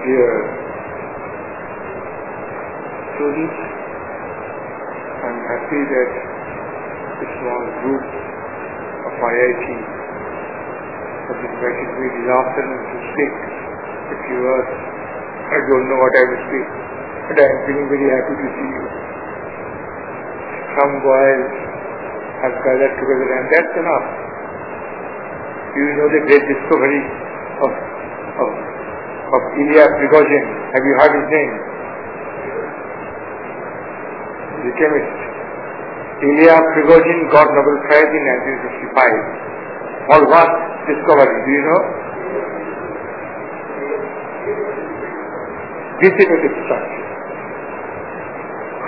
dear students, I'm happy that a small group of IIT has invited me this afternoon to speak a few words. I don't know what I will speak, but I am feeling very happy to see you. Some boys have gathered together and that's enough. You know the great discovery Ilya Prigogine. Have you heard his name? The chemist. Ilya Prigogine got Nobel Prize in 1955. For what discovery? Do you know? Dissipative structure.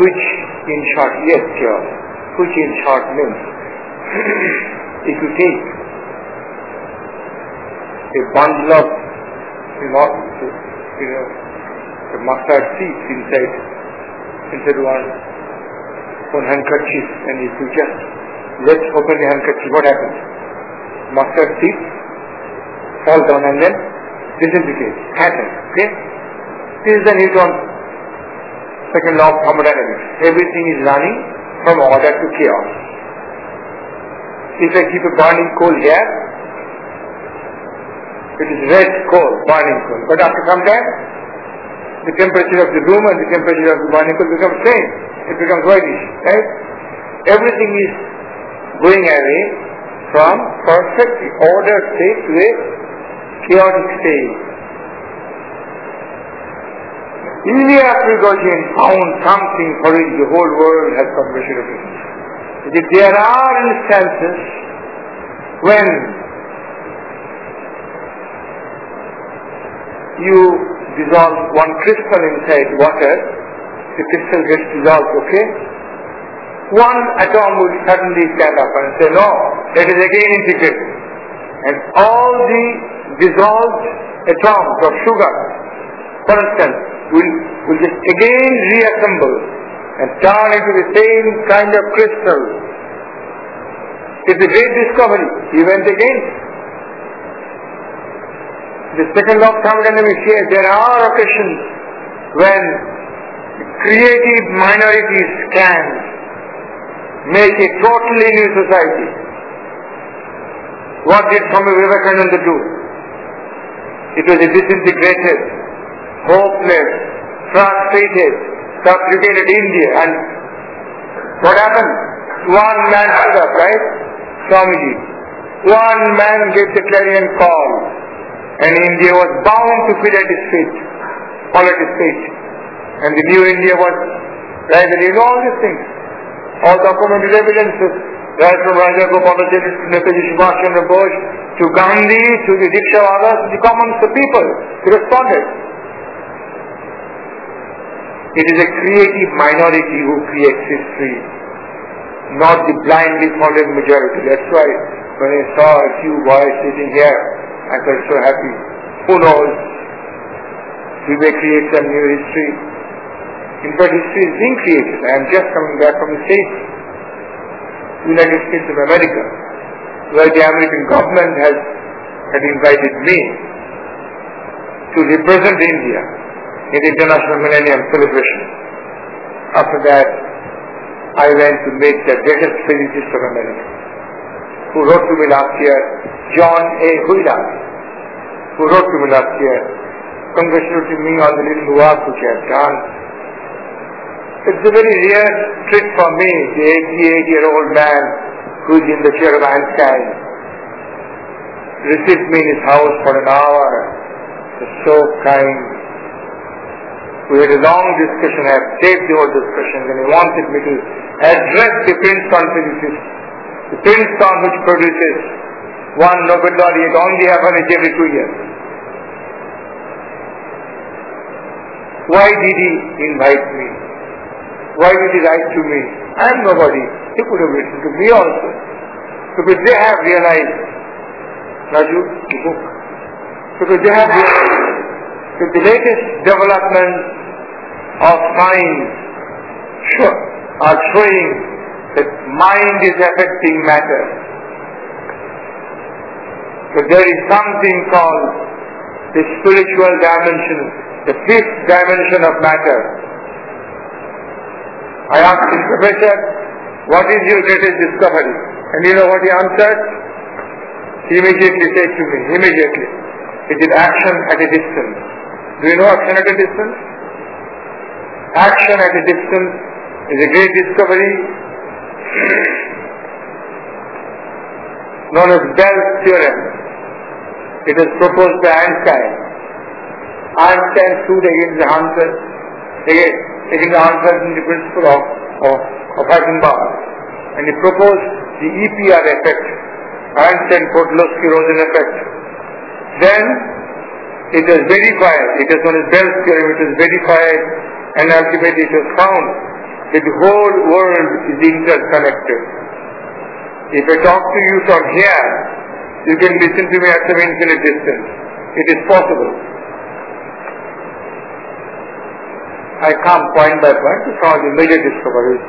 Which in short, yes, sure. Which in short means if you take a bundle of you know the mustard seeds inside inside one one handkerchief and if you just let's open the handkerchief what happens? Mustard seeds fall down and then disintegrate, scatter. Okay? This is the Newton second law of thermodynamics. Everything is running from order to chaos. If I keep a burning coal here, it is red coal, burning coal. But after some time, the temperature of the room and the temperature of the burning coal becomes same. It becomes whitish, right? Everything is going away from perfect ordered state to a chaotic state. Ilya Prigogine found something for which the whole world has compassion That there are instances when you dissolve one crystal inside water, the crystal gets dissolved, okay? One atom will suddenly stand up and say, no, it is again integrated. And all the dissolved atoms of sugar, for instance, will, will just again reassemble and turn into the same kind of crystal. It's a great discovery. He went again. The second of thermodynamics there are occasions when creative minorities can make a totally new society. What did Swami Vivekananda do? It was a disintegrated, hopeless, frustrated, subjugated India. And what happened? One man stood up, right? Swamiji. One man gave the clarion call. And India was bound to fit at his feet, fall at his feet. And the new India was, right, you know all these things. All documented evidences, right from Raja Gopalacharya to Netaji Subhash Bose, to Gandhi, to the Dikshawalas, the common the people, they responded. It is a creative minority who creates history, not the blindly following majority. That's why when I saw a few boys sitting here, I felt so happy. Who knows? We may create some new history. In fact, history is being created. I am just coming back from the States, United States of America, where the American government has had invited me to represent India in the International Millennium Celebration. After that, I went to meet the greatest physicist of America, who wrote to me last year, John A. Wheeler, who wrote to me last year, congratulating me on the little work which I have done. It's a very rare treat for me, the 88-year-old man who is in the chair of Einstein, received me in his house for an hour. Was so kind. We had a long discussion. I have taped the whole discussion. and he wanted me to address the Princeton physicist. The same Princeton which produces one Nobel laureate only happens every two years. Why did he invite me? Why did he write to me? I am nobody. He could have written to me also. Because they have realized, Raju, the book, because they have realized that the latest developments of science are showing that mind is affecting matter. But there is something called the spiritual dimension the fifth dimension of matter. I asked him, Professor, what is your greatest discovery? And you know what he answered? He immediately said to me, immediately, it is action at a distance. Do you know action at a distance? Action at a distance is a great discovery known as Bell's theorem. It was proposed by Einstein. Einstein stood against the answer, against the answer in the principle of, of, of Heisenberg. And he proposed the EPR effect, Einstein-Podolsky-Rosen effect. Then it was verified, it is known as Bell's theorem, it was verified and ultimately it was found that the whole world is interconnected. If I talk to you from here, you can listen to me at some infinite distance. It is possible. I come point by point to of the major discoveries.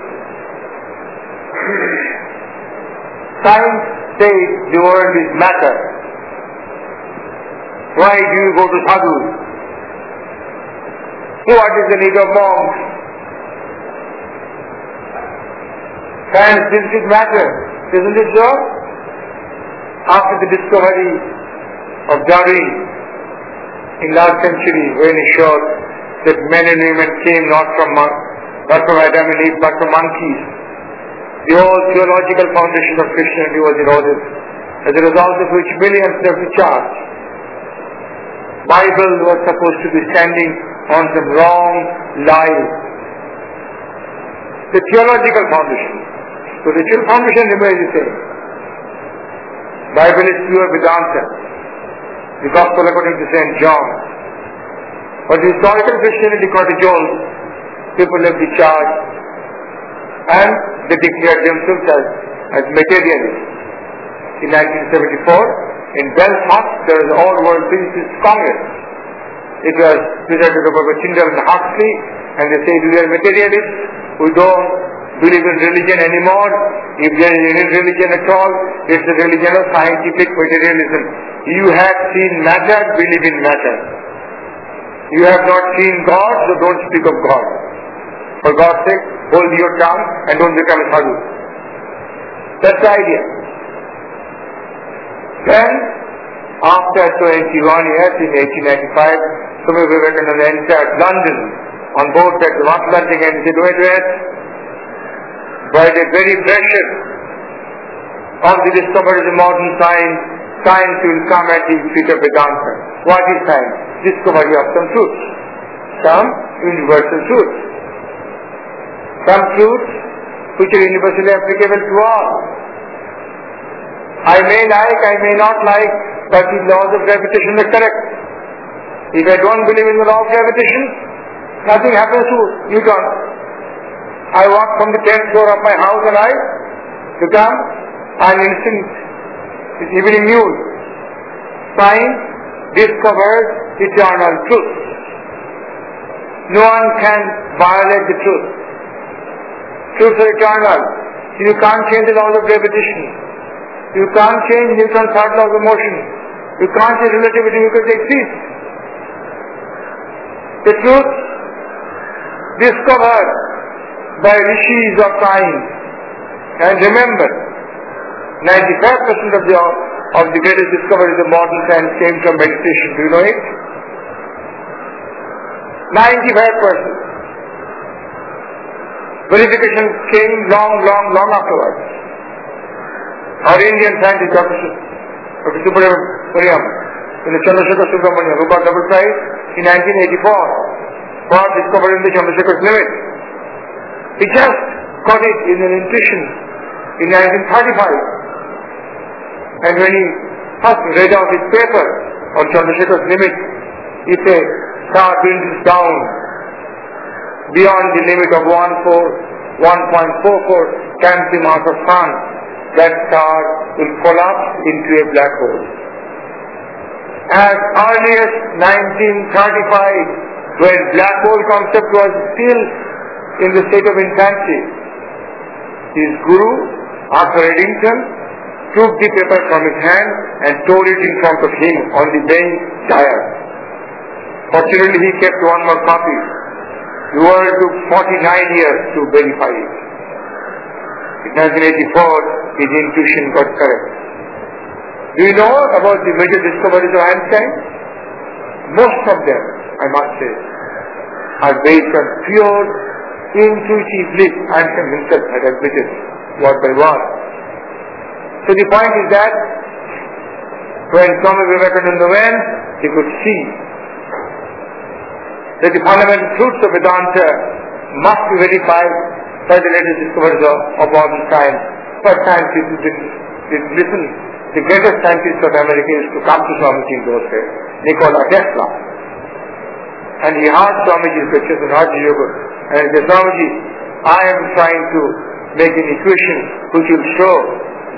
Science says the world is matter. Why do you go to sadhu? What is the need of monks? Science thinks it matter, isn't it so? After the discovery of Darwin in last century when he showed that men and women came not from not from Adam and Eve but from monkeys. The whole theological foundation of Christianity was eroded, as a result of which millions left the church. Bible was supposed to be standing on some wrong lies. The theological foundation. So the spiritual foundation remains the same. Bible is pure Vedanta. The Gospel according to St. John. But the historical Christianity got. People left the church and they declared themselves as, as materialists. In 1974, in Belfast, there was an all-world physicist congress. It was presented by Tyndall and Huxley, and they said, we are materialists, we don't believe in religion anymore. If there is any religion at all, it's the religion of scientific materialism. You have seen matter, believe in matter. You have not seen God, so don't speak of God. For God's sake, hold your tongue and don't become a sadhu. That's the idea. Then, after 21 years, in 1895, Swami Vivekananda entered London on board that Atlantic and said, wait, wait, by the very pressure of the discovery of the modern science, science will come at the feet of Vedanta. What is science? Discovery of some truths, some universal truths, some truths which are universally applicable to all. I may like, I may not like, but the laws of gravitation are correct. If I don't believe in the law of gravitation, nothing happens to Newton. I walk from the tenth floor of my house and I become an instant evening news. Science discovers eternal truth. No one can violate the truth. Truths are eternal. You can't change the laws of gravitation. You can't change Newton's third law of motion. You can't change relativity because they exist. The truth discovered by rishis of time. And remember, 95% of the of the greatest discoveries of modern science came from meditation. Do you know it? 95%. Verification came long, long, long afterwards. Our Indian scientist, Dr. Subramaniam, in the Chandrasekhar Subramaniam, who got double prize in 1984 for discovering the Chandrasekhar's limit. He just got it in an intuition in 1935. And when he first read out his paper on Chandrasekhar's limit, he said, star dwindles down beyond the limit of 1.44 Canopy mass of sun. That star will collapse into a black hole. As early as 1935, when black hole concept was still in the state of infancy, his guru, Arthur Eddington, took the paper from his hand and tore it in front of him on the bench dial. Fortunately, he kept one more copy. The world took 49 years to verify it. In 1984, his intuition got correct. Do you know about the major discoveries of Einstein? Most of them, I must say, are based on pure intuitive bliss. Einstein himself had admitted word by word. So the point is that when Swami Vivekananda went, he could see that the fundamental truths of Vedanta must be verified by the latest discoveries of, of modern science. But scientists didn't, didn't listen. The greatest scientist of America used to come to Swamiji in those days, Nikola Tesla. And he asked Swamiji questions on Raja Yoga. And he said, I am trying to make an equation which will show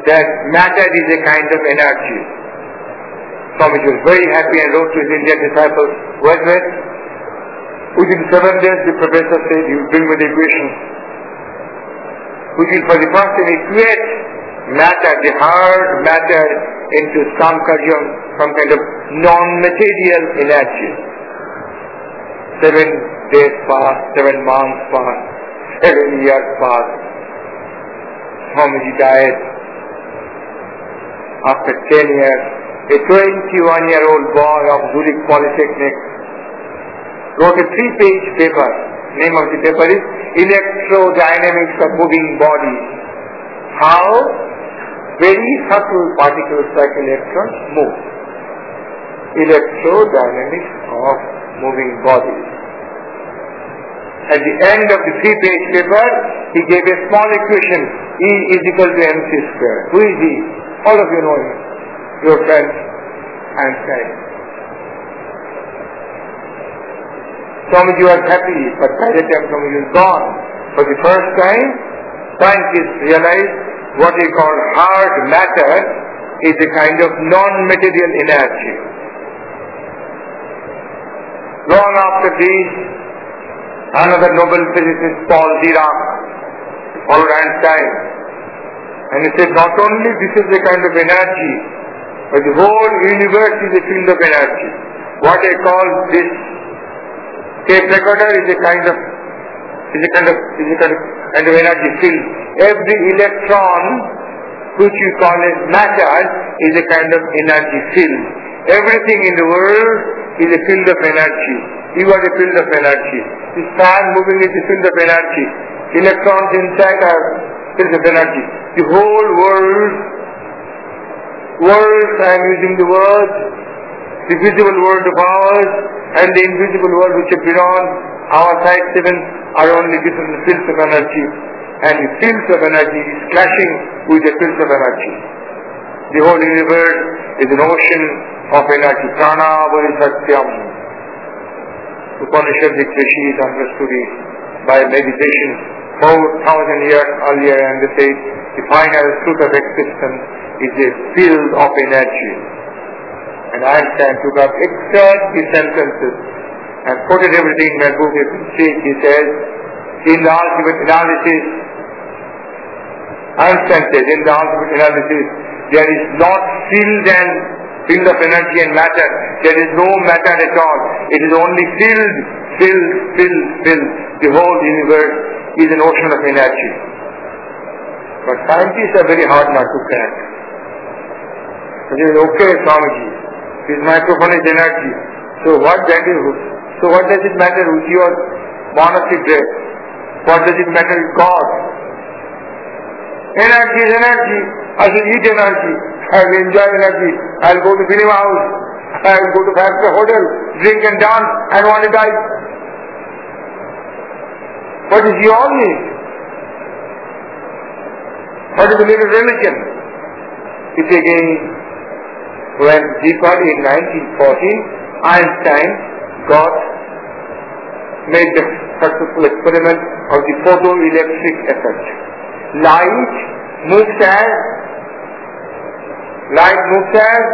that matter is a kind of energy. Swamiji was very happy and wrote to his Indian disciples, well, within seven days the professor said he will bring me the equation which will for the first time equate matter, the hard matter into some kind of non-material energy. Seven days passed, seven months passed, seven years passed. Swamiji died after ten years. A 21-year-old boy of Zurich Polytechnic wrote a three-page paper. Name of the paper is Electrodynamics of Moving Bodies. How very subtle particles like electrons move. Electrodynamics of moving bodies. At the end of the three-page paper, he gave a small equation, E is equal to mc square. Who is he? All of you know him. Your friend, Einstein. Swamiji was happy, but by the time Swamiji was gone, for the first time, scientists realized what they call hard matter is a kind of non-material energy. Long after this, another Nobel physicist, Paul Dirac, followed Einstein, and he said not only this is a kind of energy, but the whole universe is a field of energy. What I call this tape recorder is a kind of is a kind of is a kind of, kind of energy field. Every electron which we call as matter is a kind of energy field. Everything in the world is a field of energy. You are a field of energy. The fan moving is a field of energy. Electrons inside are fields of energy. The whole world, world, I am using the word, the visible world of ours and the invisible world which are beyond our sight seven are only different fields of energy. And the fields of energy is clashing with the fields of energy. The whole universe is an ocean of energy. Prana Satyam. Upanishad Rishis understood by meditation four thousand years earlier and they say the final truth of existence is a field of energy. And Einstein took up exactly sentences and quoted everything in my book. See. He says, in the ultimate analysis, Says, in the ultimate analysis, there is not field and field of energy and matter. There is no matter at all. It is only filled, filled, filled, filled. The whole universe is an ocean of energy. But scientists are very hard not to crack. So they say, okay, Swamiji, this microphone is energy. So what that is, so what does it matter with your monastic dress? What does it matter with God? Energy is energy. I should eat energy. I will enjoy energy. I will go to cinema house. I will go to five-star hotel, drink and dance, and want to die. What is your need? What is the need of religion? It again went deeper in 1914. Einstein got made the successful experiment of the photoelectric effect. Light moves as light moves as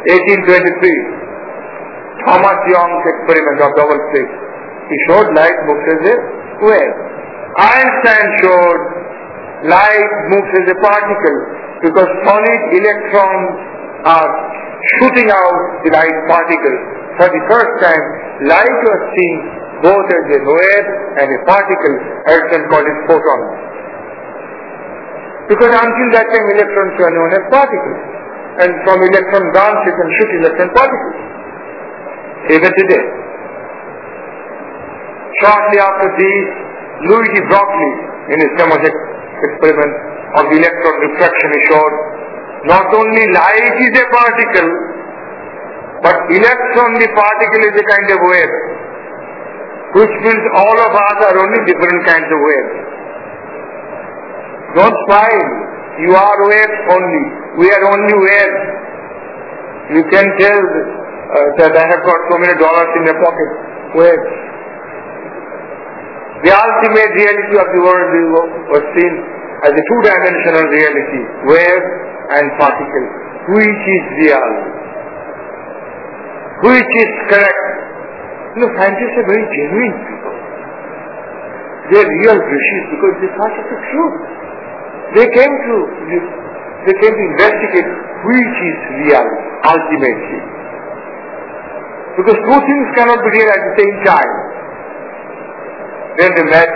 Eighteen twenty-three, Thomas Young's experiment of double slit. He showed light moves as a wave. Einstein showed light moves as a particle because solid electrons are shooting out the light particles. For the first time, light was seen both as a wave and a particle, Edison called it photon. Because until that time electrons were known as particles. And from electron guns you can shoot electron particles. Even today. Shortly after this, Louis de Broglie, in his famous experiment of electron refraction, he showed not only light is a particle, but electron, the particle is a kind of wave, which means all of us are only different kinds of waves. Don't smile. You are waves only. We are only waves. You can tell uh, that I have got so many dollars in my pocket. Waves. The ultimate reality of the world was seen as a two-dimensional reality, wave and particle. Which is real? Which is correct? Know, scientists are very genuine people. They are real rishis because they thought it the truth. They came to they came to investigate which is real ultimately. Because two things cannot be real at the same time. Then they met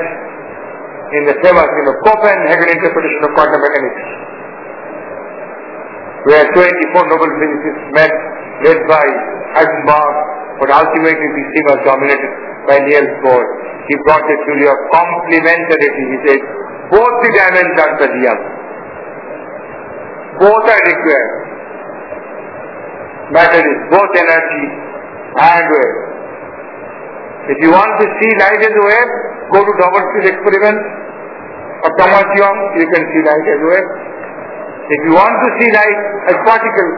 in the famous you know, Copenhagen interpretation of quantum mechanics, where 24 Nobel physicists met, led by Heisenberg, but ultimately theme was dominated by Niels Bohr. He brought the theory of complementarity. He said, both the dimensions are the real. Both are required. Matter is both energy and wave. If you want to see light as wave, go to slit experiment of Thomas Young, you can see light as wave. If you want to see light as particle,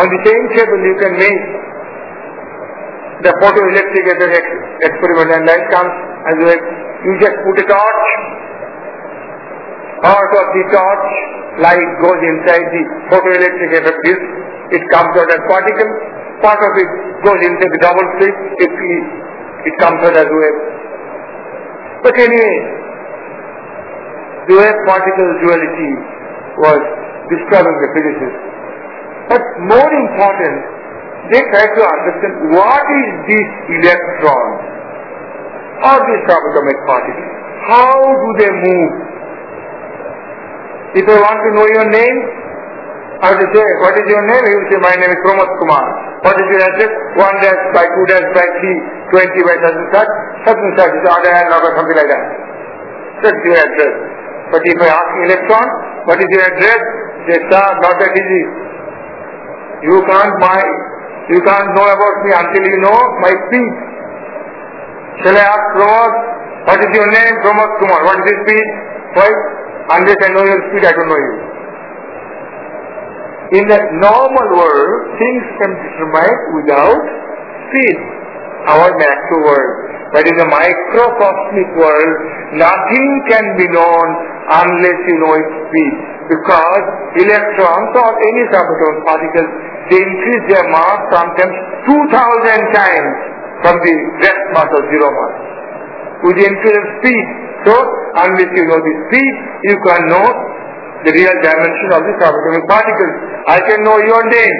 on the same table you can make the photoelectric experiment and light comes as wave. You just put a torch, part of the torch light goes inside the photoelectric effect it comes out as particle, part of it goes into the double slit, it, it comes out as wave. But anyway, the wave particle duality was disturbing the physicists. But more important, they try to understand what is this electron or this subatomic particle. How do they move? If I want to know your name, I have to say, what is your name? He will say, my name is Pramod Kumar. What is your address? One dash by two dash by three, twenty by such and such, such and such is order and number, something like that. That's your address. But if I ask electron, what is your address? They say, not that easy. You can't buy, you can't know about me until you know my speech. Shall I ask Pramod, what is your name? Pramod Kumar. What is his speech? Why? Unless I know your speech, I don't know you. In the normal world, things can be determined without speed. Our macro world. But in the microcosmic world, nothing can be known unless you know its speed. Because electrons or any subatomic particles, they increase their mass sometimes 2000 times from the rest mass or zero mass. With the increase of speed. So, unless you know the speed, you can know the real dimension of the subatomic particles. I can know your name,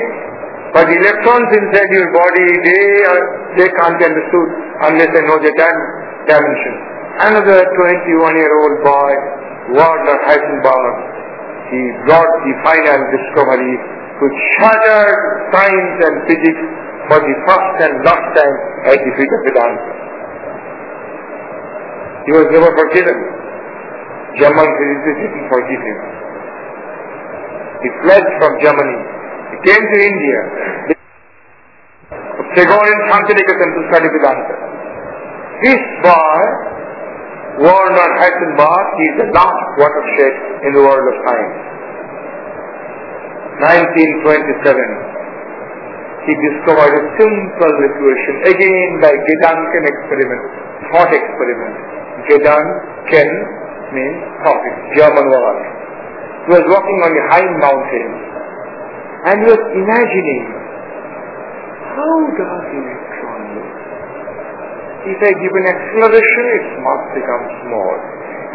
but the electrons inside your body, they are, they can't be understood unless I know the dim- dimension. Another 21-year-old boy, Werner Heisenberg, he brought the final discovery which shattered science and physics for the first and last time at the feet of Vedanta. He was never forgiven. German physicists didn't forgive him. He fled from Germany. He came to India. Gregorian Shantiniketan to study Vedanta. This boy, Werner Heisenberg, he is the last watershed in the world of science. 1927, he discovered a simple equation, again by Gedanken experiment, thought experiment. Gedanken means thought, German word. He was walking on a high mountain and he was imagining how does electron move? If I give an acceleration, its mass becomes small.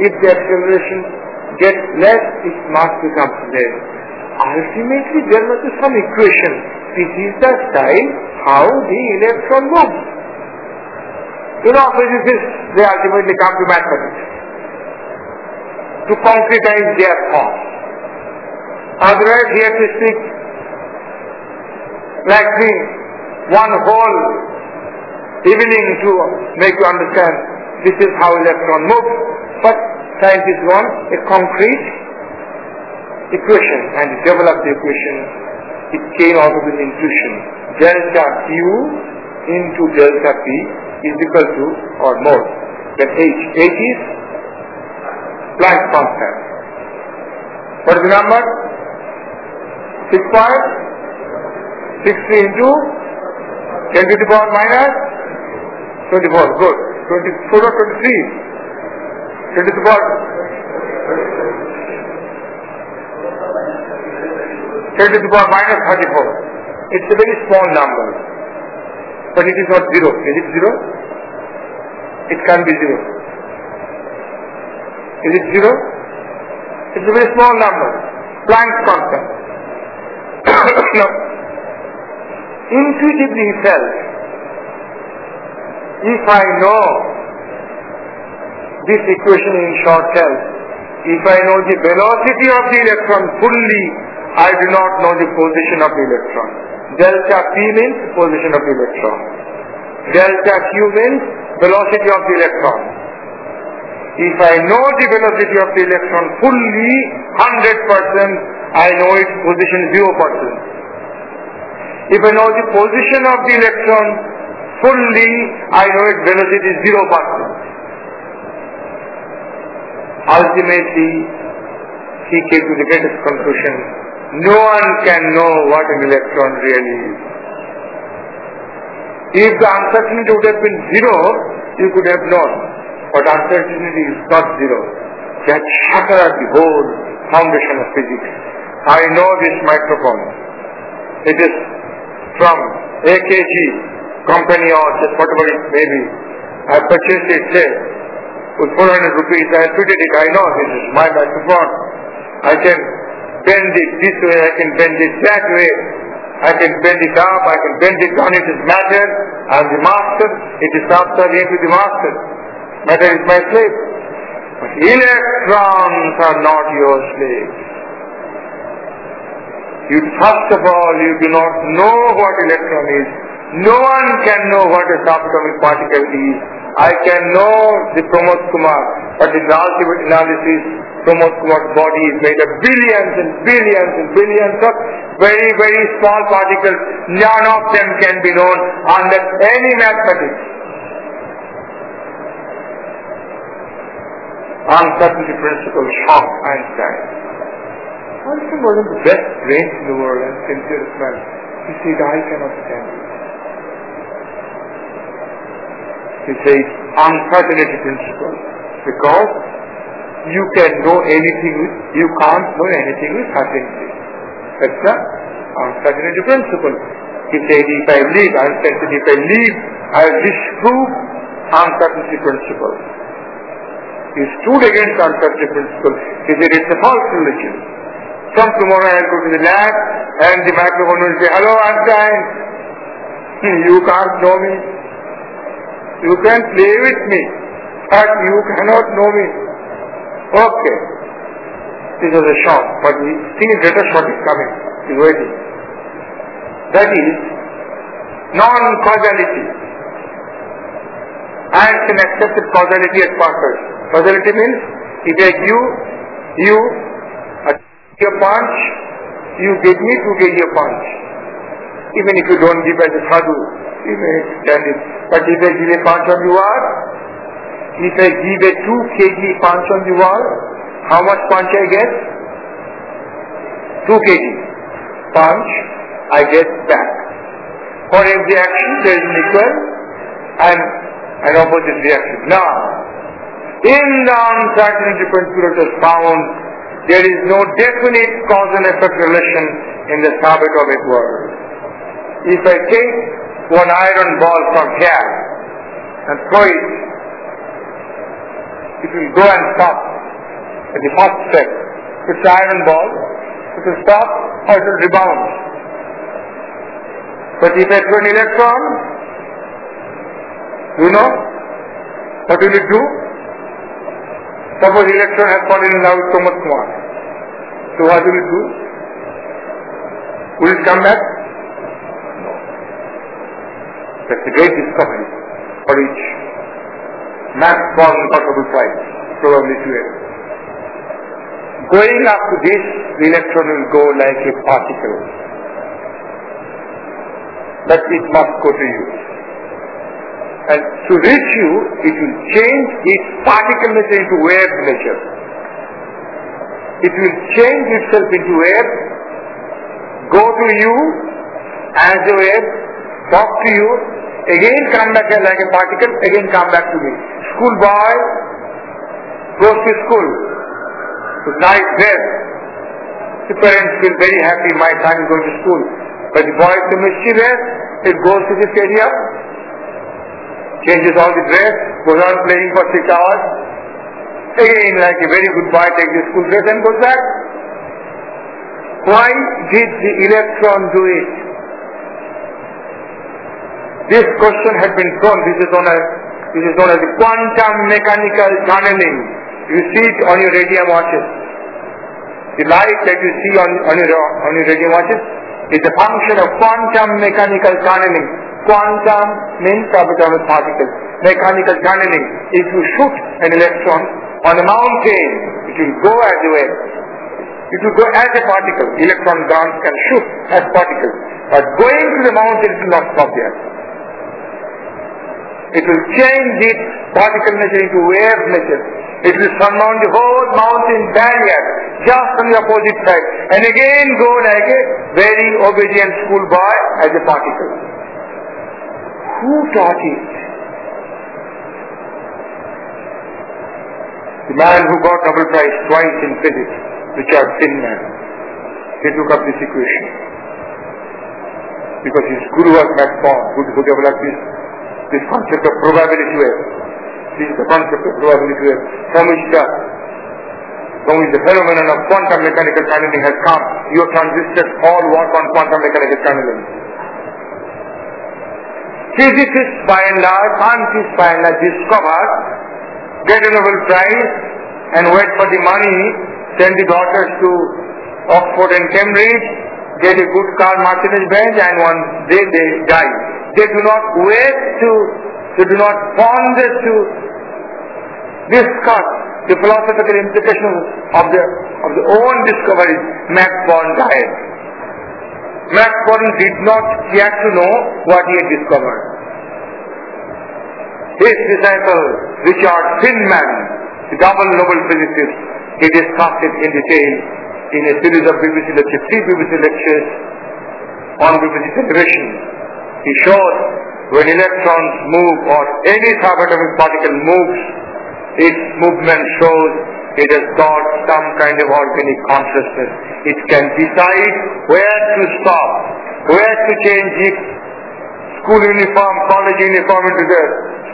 If the acceleration gets less, its mass becomes less. Ultimately there must be some equation. This is the style how the electron moves. You know, physicists, they ultimately come to mathematics to concretize their thoughts. Otherwise, he has to speak like me, one whole evening to make you understand this is how electron moves. But scientists want a concrete equation and develop the equation. It came out of an intuition. Delta Q into delta P is equal to or more than H. H is Planck constant. What is the number? 6 6 into 10 to the power minus 24. Good. 24 or 23? 10 to the power 10 to the power minus 34. It's a very small number. But it is not zero. Is it zero? It can't be zero. Is it zero? It's a very small number. Planck's constant. now, intuitively he felt, if I know this equation in short term, if I know the velocity of the electron fully, I do not know the position of the electron. Delta P means position of the electron. Delta Q means velocity of the electron. If I know the velocity of the electron fully, 100%, I know its position 0%. If I know the position of the electron fully, I know its velocity 0%. Ultimately, he came to the greatest conclusion. No one can know what an electron really is. If the uncertainty would have been zero, you could have known. But uncertainty is not zero. That shattered the whole foundation of physics. I know this microphone. It is from AKG company or whatever it may be. I purchased it say with 400 rupees. I fitted it. I know this is my microphone. I can bend it this way. I can bend it that way. I can bend it up. I can bend it down. It is matter. I am the master. It is subservient to the master. Matter is my slave. But electrons are not your slaves. You first of all, you do not know what electron is. No one can know what a subatomic particle is. I can know the Pramod Kumar, but in the ultimate analysis, Pramod Kumar's body is made of billions and billions and billions of very, very small particles. None of them can be known under any mathematics. Uncertainty principle shocked Einstein. The best brains in the world and sincerest man. He said, I cannot stand it. He says, uncertainty principle. Because you can know anything with, you can't know anything with certainty. That's the uncertainty principle. He said, if I leave, uncertainty, if I leave, I disprove uncertainty principle. He stood against uncertainty principle. He said, it's a false religion. From tomorrow I'll go to the lab and the microphone will say, hello Einstein, you can't know me. You can play with me, but you cannot know me. Okay. This was a shock, but he sees greater shock is coming. He's waiting. That is non-causality. Einstein accepted causality at purpose. Causality means if I give you a punch, you give me to give you a punch. Even if you don't give as a sadhu, you may stand it. But if I give a punch on the wall, if I give a 2 kg punch on the wall, how much punch I get? 2 kg punch I get back. For every action there is an equal and an opposite reaction. Now, in the uncertainty principle it is found there is no definite cause and effect relation in the subatomic world. If I take one iron ball from here and throw it, it will go and stop at the first step. It's an iron ball, it will stop or it will rebound. But if I throw an electron, you know, what will it do? Suppose electron has fallen in love with Thomas More. So what will it do? Will it come back? That's a great discovery for each Max Born possible prize, probably to it. Going to this, the electron will go like a particle. But it must go to you. And to reach you, it will change its particle nature into wave nature. It will change itself into wave, go to you as a wave, talk to you, again come back like a particle, again come back to me. School boy goes to school with nice dress. The parents feel very happy my son is going to school. But the boy is a mischievous, it goes to this area, changes all the dress, goes on playing for six hours, again like a very good boy takes the school dress and goes back. Why did the electron do it? This question had been thrown, this is known as, this is known as quantum mechanical tunneling. You see it on your radio watches. The light that you see on, on, your, on your radium watches is a function of quantum mechanical tunneling. Quantum means subatomic particles. Mechanical tunneling. If you shoot an electron on a mountain, it will go as a wave. It will go as a particle. Electron guns can shoot as particles. But going to the mountain, it will not stop there. It will change its particle nature into wave nature. It will surmount the whole mountain barrier just on the opposite side and again go like a very obedient schoolboy as a particle. Who taught it? The man who got Nobel Prize twice in physics, Richard Feynman, he took up this equation. Because his guru was Max Born, who developed this, this concept of probability wave. This is the concept of probability wave, from which the from which the phenomenon of quantum mechanical tunneling has come. Your transistors all work on quantum mechanical tunneling. Physicists by and large, scientists by and large discover, get a Nobel Prize and wait for the money, send the daughters to Oxford and Cambridge, get a good car, Mercedes Benz and one day they die. They do not wait to, they do not ponder to discuss the philosophical implications of the of the own discoveries. Max Born died. Max Born did not yet to know what he had discovered. His disciple Richard Feynman, the double Nobel physicist, he discussed it in detail in a series of BBC lectures, three BBC lectures on BBC television. He showed when electrons move or any subatomic particle moves, its movement shows it has got some kind of organic consciousness. It can decide where to stop, where to change its school uniform, college uniform into the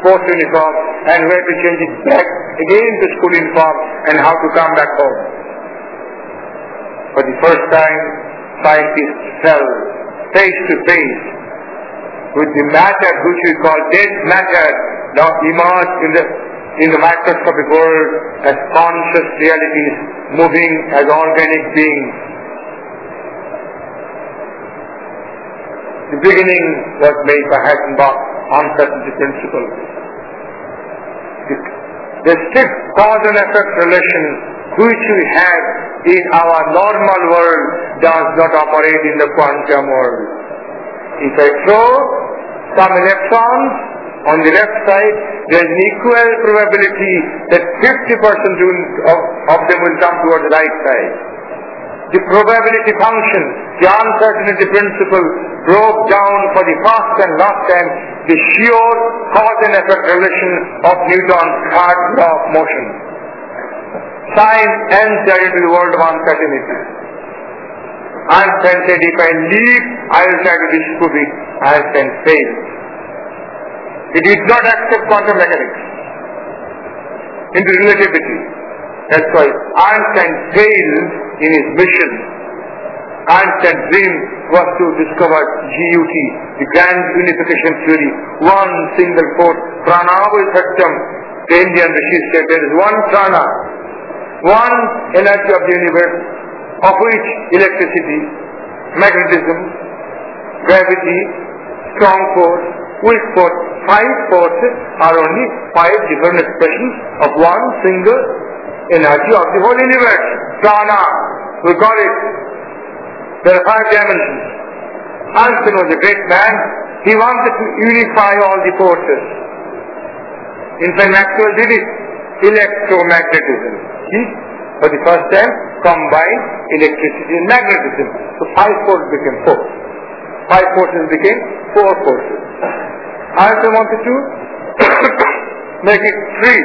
sports uniform, and where to change it back again to school uniform, and how to come back home. For the first time, scientists fell face to face with the matter which we call dead matter now emerged in the in the microscopic world as conscious realities moving as organic beings. The beginning was made by Heisenberg uncertainty principle. The, the strict cause and effect relation which we have in our normal world does not operate in the quantum world. If I throw some electrons on the left side, there is an equal probability that 50% of, of them will come towards the right side. The probability function, the uncertainty principle broke down for the first and last time the sheer cause and effect relation of Newton's third law of motion. Science entered into the world of uncertainty. Einstein said, if I leave, I will try to disprove it. Einstein failed. He did not accept quantum mechanics into relativity. That's why Einstein failed in his mission. Einstein's dream was to discover GUT, the grand unification theory, one single force. Pranava Satyam. The Indian Rishi said there is one prana, one energy of the universe, of which electricity, magnetism, gravity, strong force, weak force, five forces are only five different expressions of one single energy of the whole universe. Prana, we call it. There are five dimensions. Einstein was a great man. He wanted to unify all the forces. In fact, Maxwell did it. Electromagnetism. He, for the first time, combined electricity and magnetism. So five forces became four. Five forces became four forces. Einstein wanted to make it three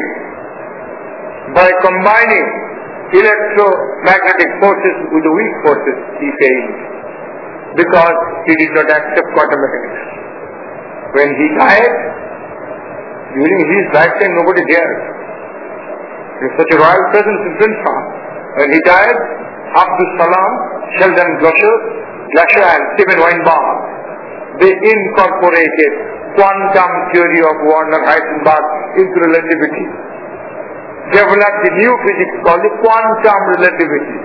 by combining electromagnetic forces with the weak forces, he failed. Because he did not accept quantum mechanics. When he died, during his lifetime nobody dared. Was such a royal presence in Princeton. When he died, Abdul Salam, Sheldon Glashow, Glashow and Steven Weinberg, they incorporated quantum theory of Werner Heisenberg into relativity developed the new physics called the quantum relativity.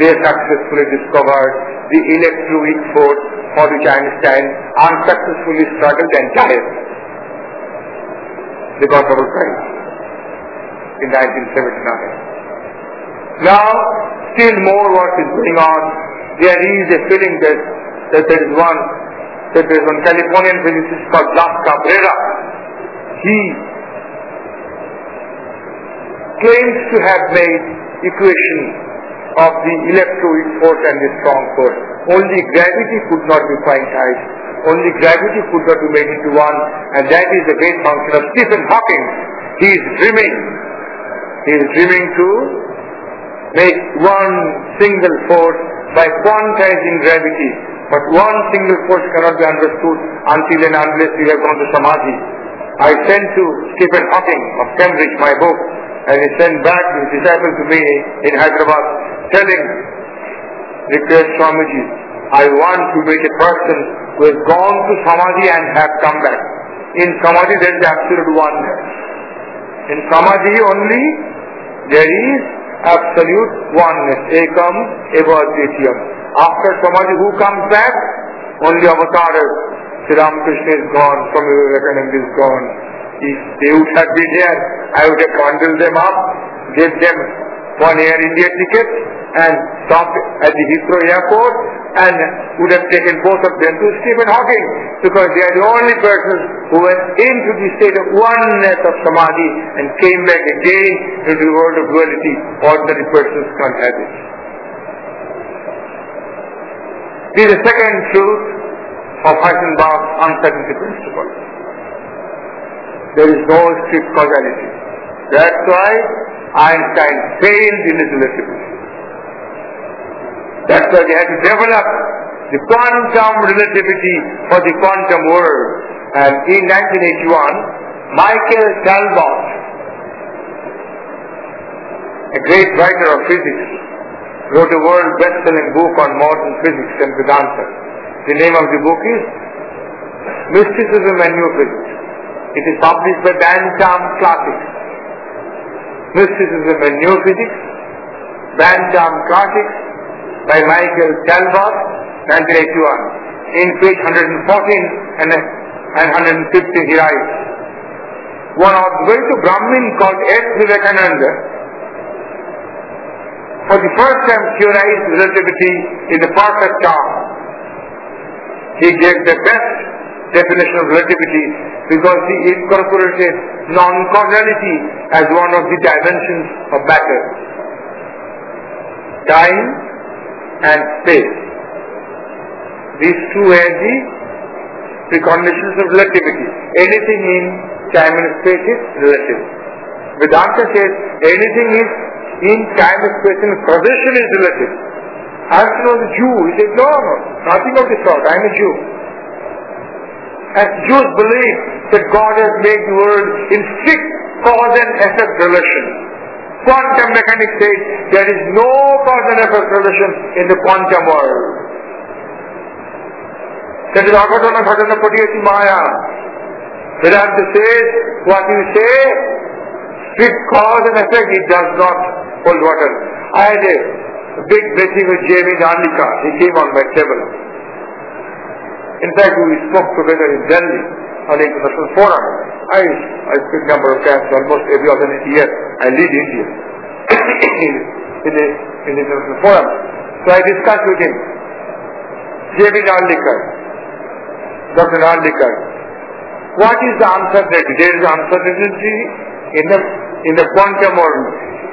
They successfully discovered the electroweak force for which Einstein unsuccessfully struggled and died. They got Nobel Prize in 1979. Now, still more work is going on. There is a feeling that, that there is one that there is one Californian physicist called Blas Cabrera. He claims to have made equation of the electroweak force and the strong force. Only gravity could not be quantized. Only gravity could not be made into one, and that is the great function of Stephen Hawking. He is dreaming. He is dreaming to make one single force by quantizing gravity. But one single force cannot be understood until and unless we have gone to Samadhi. I sent to Stephen Hawking of Cambridge my book, and he sent back his disciple to me in Hyderabad telling, request Swamiji, I want to meet a person who has gone to Samadhi and have come back. In Samadhi there is absolute oneness. سمجھ ہی only دیر از اب سل one اے کم اے بے سم after سماج ہُو come back only اوتار شری رام کشن وویکانند ماپ one Air India ticket and stopped at the Heathrow airport and would have taken both of them to Stephen Hawking because they are the only persons who went into the state of oneness of samadhi and came back again into the world of duality. Ordinary persons can't have it. This is the second truth of Heisenberg's uncertainty principle. There is no strict causality. That's why Einstein failed in his relativity. That's why they had to develop the quantum relativity for the quantum world. And in 1981, Michael Talbot, a great writer of physics, wrote a world best-selling book on modern physics and Vedanta. The name of the book is Mysticism and New Physics. It is published by Bantam Classics. Mysticism and New Physics, Bantam Classics by Michael Talbot, 1981. In page 114 and, and 150 he writes, one to Brahmin called S. Vivekananda for the first time theorized relativity in the perfect term. He gave the best definition of relativity because he incorporated non-causality as one of the dimensions of matter. Time and space. These two are the preconditions of relativity. Anything in time and space is relative. Vedanta says anything is in time and space and position is relative. As was a Jew, he said, no, no, nothing of the sort, I am a Jew. As Jews believe that God has made the world in strict cause and effect relation. Quantum mechanics says there is no cause and effect relation in the quantum world. That is Agatana Ghatana Patiyati Maya. Vedanta says, what you say, strict cause and effect, it does not hold water. I had a big meeting with J.V. Narlikar. He came on my table. In fact, we spoke together in Delhi on the international forum. I, I speak number of times, almost every other year. I lead India in, the, in the international forum. So I discussed with him. J.V. Narlikar, Dr. Narlikar, what is the uncertainty? There is uncertainty in the, in the quantum world.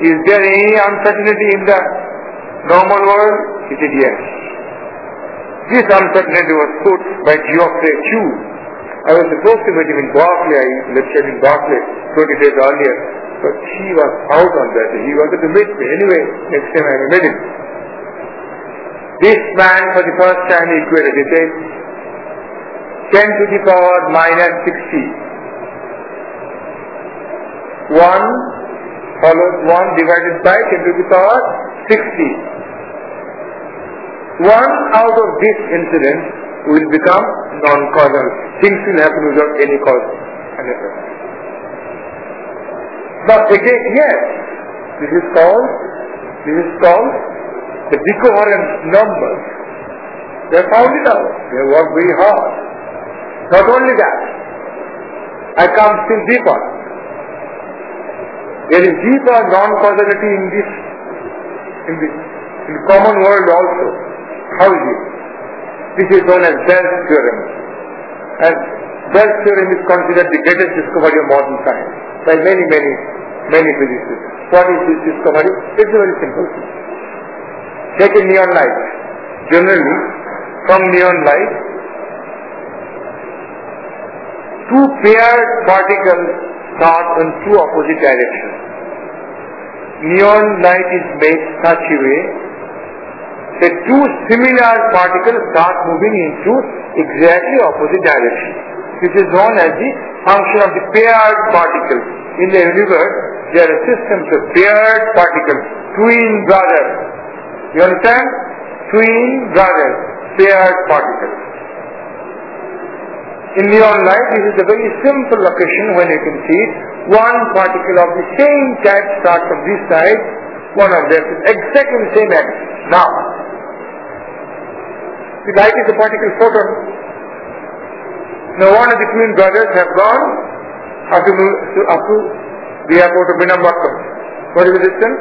Is there any uncertainty in the normal world? He said yes. This uncertainty was put by Geoffrey Chew. I was supposed to meet him in Berkeley. I lectured in Berkeley 20 days earlier. But he was out on that. He wanted to meet me. Anyway, next time I meet him. This man for the first time he equated. He said, 10 to the power minus 60. 1 follows 1 divided by 10 to the power 60. One out of this incident will become non-causal. Things will happen without any cause and effect. But again, yes, this is called, this is called the decoherent numbers. They found it out. They worked very hard. Not only that, I come still deeper. There is deeper non-causality in this, in the, in the common world also. How is it? This is known as Bell's theorem. And Bell's theorem is considered the greatest discovery of modern science by many, many, many physicists. What is this discovery? It's very simple. Take a neon light. Generally, from neon light, two paired particles start in two opposite directions. Neon light is made such a way that two similar particles start moving into exactly opposite directions. This is known as the function of the paired particles. In the universe, there are systems of paired particles, twin brothers. You understand? Twin brothers, paired particles. In neon light, this is a very simple location when you can see. One particle of the same type starts from this side, one of them is exactly the same axis. Now, the light is a particle photon. Now one of the twin brothers have gone up to, up to the airport of Meenambakkam. What is the distance?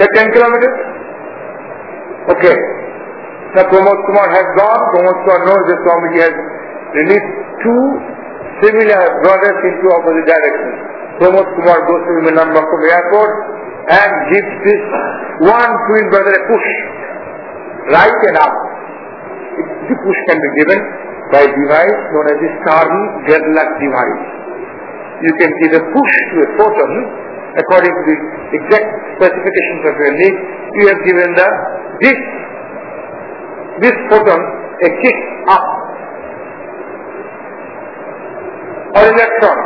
Say 10 kilometers? Okay. Now Pramod Kumar has gone, Pramod Kumar knows that Swamiji has released two similar brothers into opposite directions. Pramod Kumar goes to Meenambakkam airport and gives this one twin brother a push, right and up. The push can be given by a device known as the Stern-Gerlach device. You can either push to a photon according to the exact specifications of your need. You have given the this this photon a kick up or electron.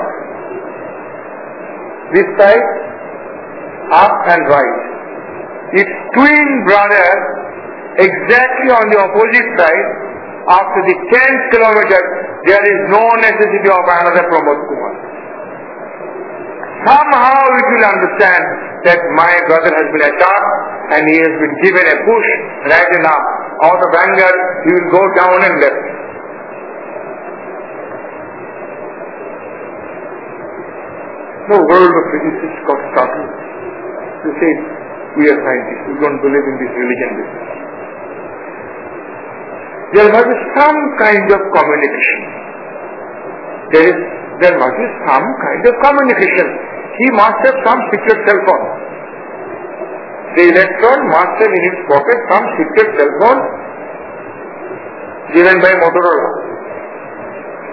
This side up and right. Its twin brother exactly on the opposite side after the 10th kilometer there is no necessity of another Pramod Kumar. Somehow it will understand that my brother has been attacked and he has been given a push right enough. Out of anger he will go down and left. No world of physicists got started. They say, we are scientists, we don't believe in this religion business. There must be some kind of communication. There is, there must be some kind of communication. He must have some secret cell phone. The electron must have in his pocket some secret cell phone given by Motorola.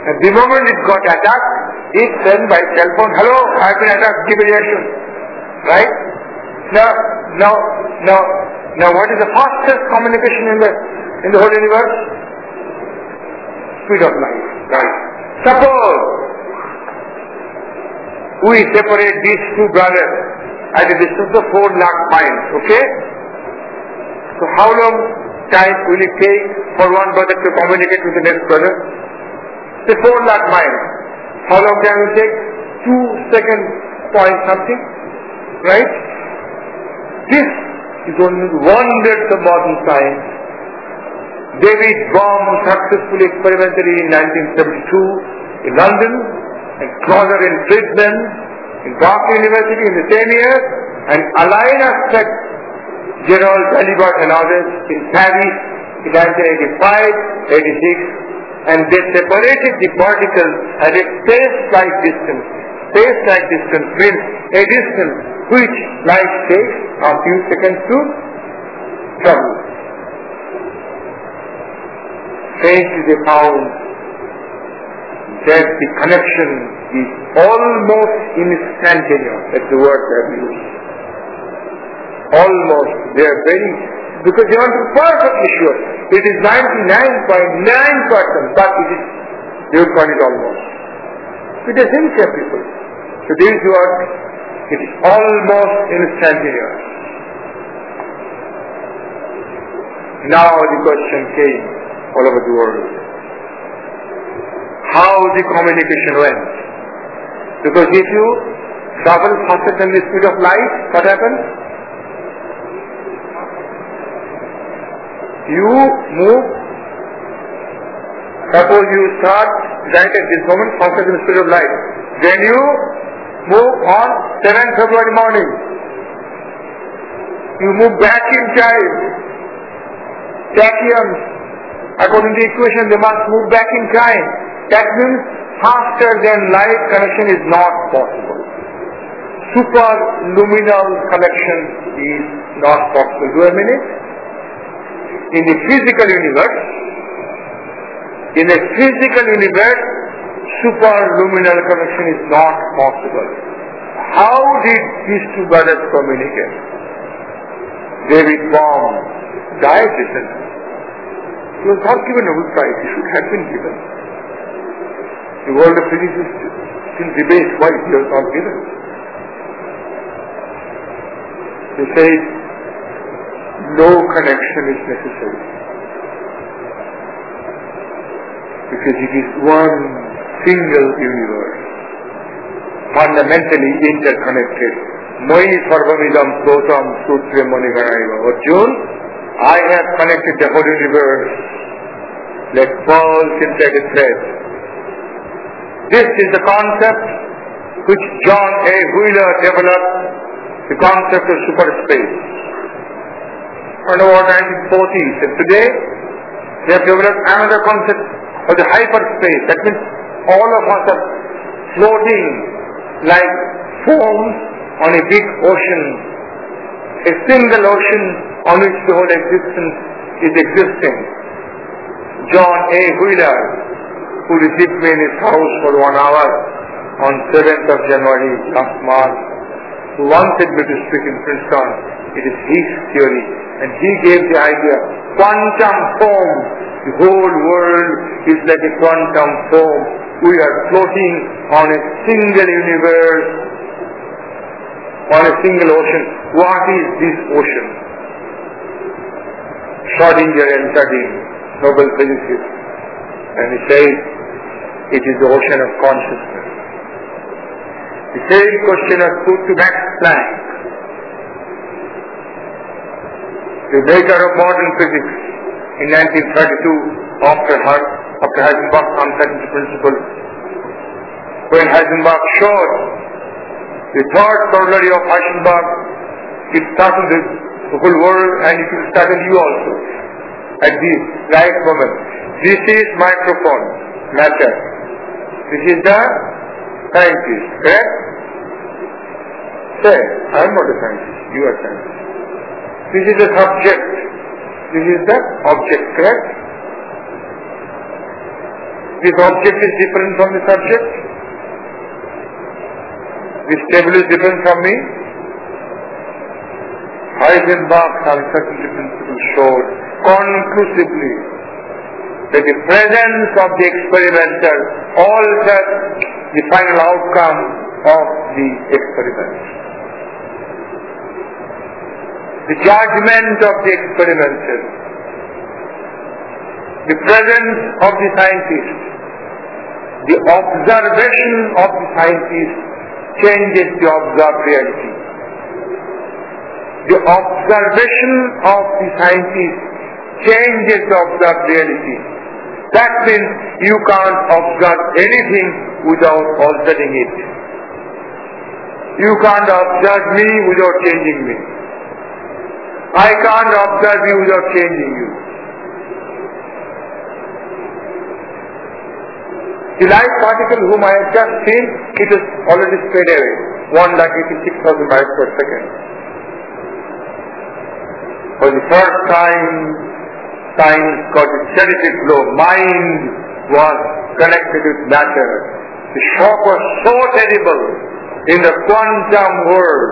And the moment it got attacked, it sent by cell phone, hello, I have been attacked, give reaction. Right? Now, now, now, now what is the fastest communication in the, in the whole universe? Speed of light. Right. Suppose we separate these two brothers at a distance of 4 lakh miles, okay? So how long time will it take for one brother to communicate with the next brother? Say 4 lakh miles. How long time will it take? 2 seconds point something, right? This is only wonders of modern science. David Bohm successfully experimented in 1972 in London, and Crowther in Brisbane, in Berkeley University in the same year, and Alain Aspect, Jean Dalibard and others in Paris in 1985, 86, and they separated the particles at a space-like distance. Space-like distance means a distance which light takes a few seconds to travel. Strangely they found that the connection is almost instantaneous. That's the word they have used. Almost. They are very, because they want to perfectly sure. It is 99.9%, but it is, they will call it almost. It is sincere people. Is it is almost instantaneous. Now the question came all over the world. How the communication went. Because if you travel faster than the speed of light, what happens? You move, suppose you start right at this moment faster than the speed of light. Then you move on 7th February morning. You move back in time. Tachyons, according to the equation, they must move back in time. That means faster than light connection is not possible. Superluminal connection is not possible. Do I mean it? In the physical universe, in a physical universe, superluminal connection is not possible. How did these two brothers communicate? David died recently. He was not given a Prize. He should have been given. The world of physics is still debates why he was not given. They say no connection is necessary. Because it is one single universe, fundamentally interconnected. Moi sarvamidam sotam sutre manigaraiva. Arjun, I have connected the whole universe like pearls inside a thread. This is the concept which John A. Wheeler developed, the concept of superspace. Around about 1940s. And today, they have developed another concept of the hyperspace. That means all of us are floating like foams on a big ocean. A single ocean on which the whole existence is existing. John A. Wheeler, who received me in his house for one hour on 7th of January last March, wanted me to speak in Princeton. It is his theory. And he gave the idea, quantum foam. The whole world is like a quantum foam. We are floating on a single universe, on a single ocean. What is this ocean? Schrodinger and Sardin, Nobel physicist. And he says, it is the ocean of consciousness. The same question was put to Max Planck, the maker of modern physics, in 1932 after, after Heisenberg's uncertainty principle. When Heisenberg showed the third corollary of Heisenberg, it startled the, the whole world and it will startle you also at the right moment. This is microphone, matter. This is the scientist, correct? Say, I am not a scientist, you are scientist. This is the subject. This is the object, correct? This object is different from the subject. This table is different from me. Heisenberg's uncertainty principle showed conclusively that the presence of the experimenter alters the final outcome of the experiment. The judgment of the experimental. The presence of the scientist. The observation of the scientist changes the observed reality. The observation of the scientist changes the observed reality. That means you can't observe anything without altering it. You can't observe me without changing me. I can't observe you without changing you. The light particle whom I have just seen, it is already spread away. One lakh eighty-six thousand miles per second. For the first time, science got its sedative blow. Mind was connected with matter. The shock was so terrible in the quantum world.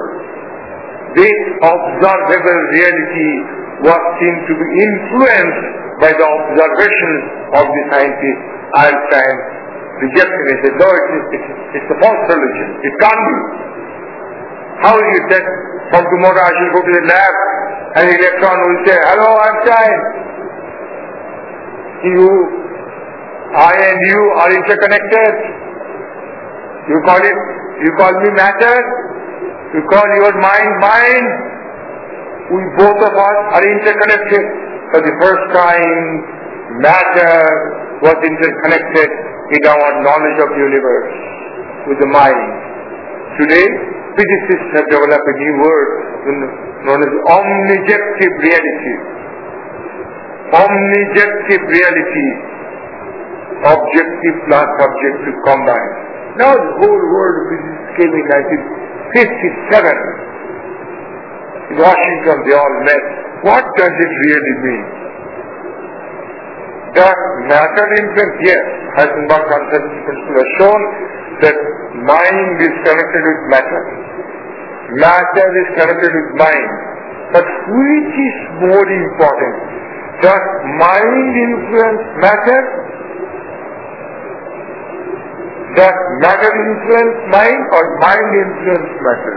This observable reality was seen to be influenced by the observation of the scientist Einstein rejected it. Said, no, it is, it is, it's a false religion. It can't be. How is you that from tomorrow I shall go to the lab and electron will say, hello Einstein, you, I and you are interconnected. You call it, you call me matter, you call your mind mind. We both of us are interconnected. For the first time, matter was interconnected with our knowledge of the universe with the mind. Today, physicists have developed a new word known as omnijective reality omnijective reality, objective plus subjective combined. Now the whole world of physics came in 1957. In Washington they all met. What does it really mean? Does matter influence? Yes. Heisenberg consensus principle has shown that mind is connected with matter. Matter is connected with mind. But which is more important? Does mind influence matter? Does matter influence mind or mind influence matter?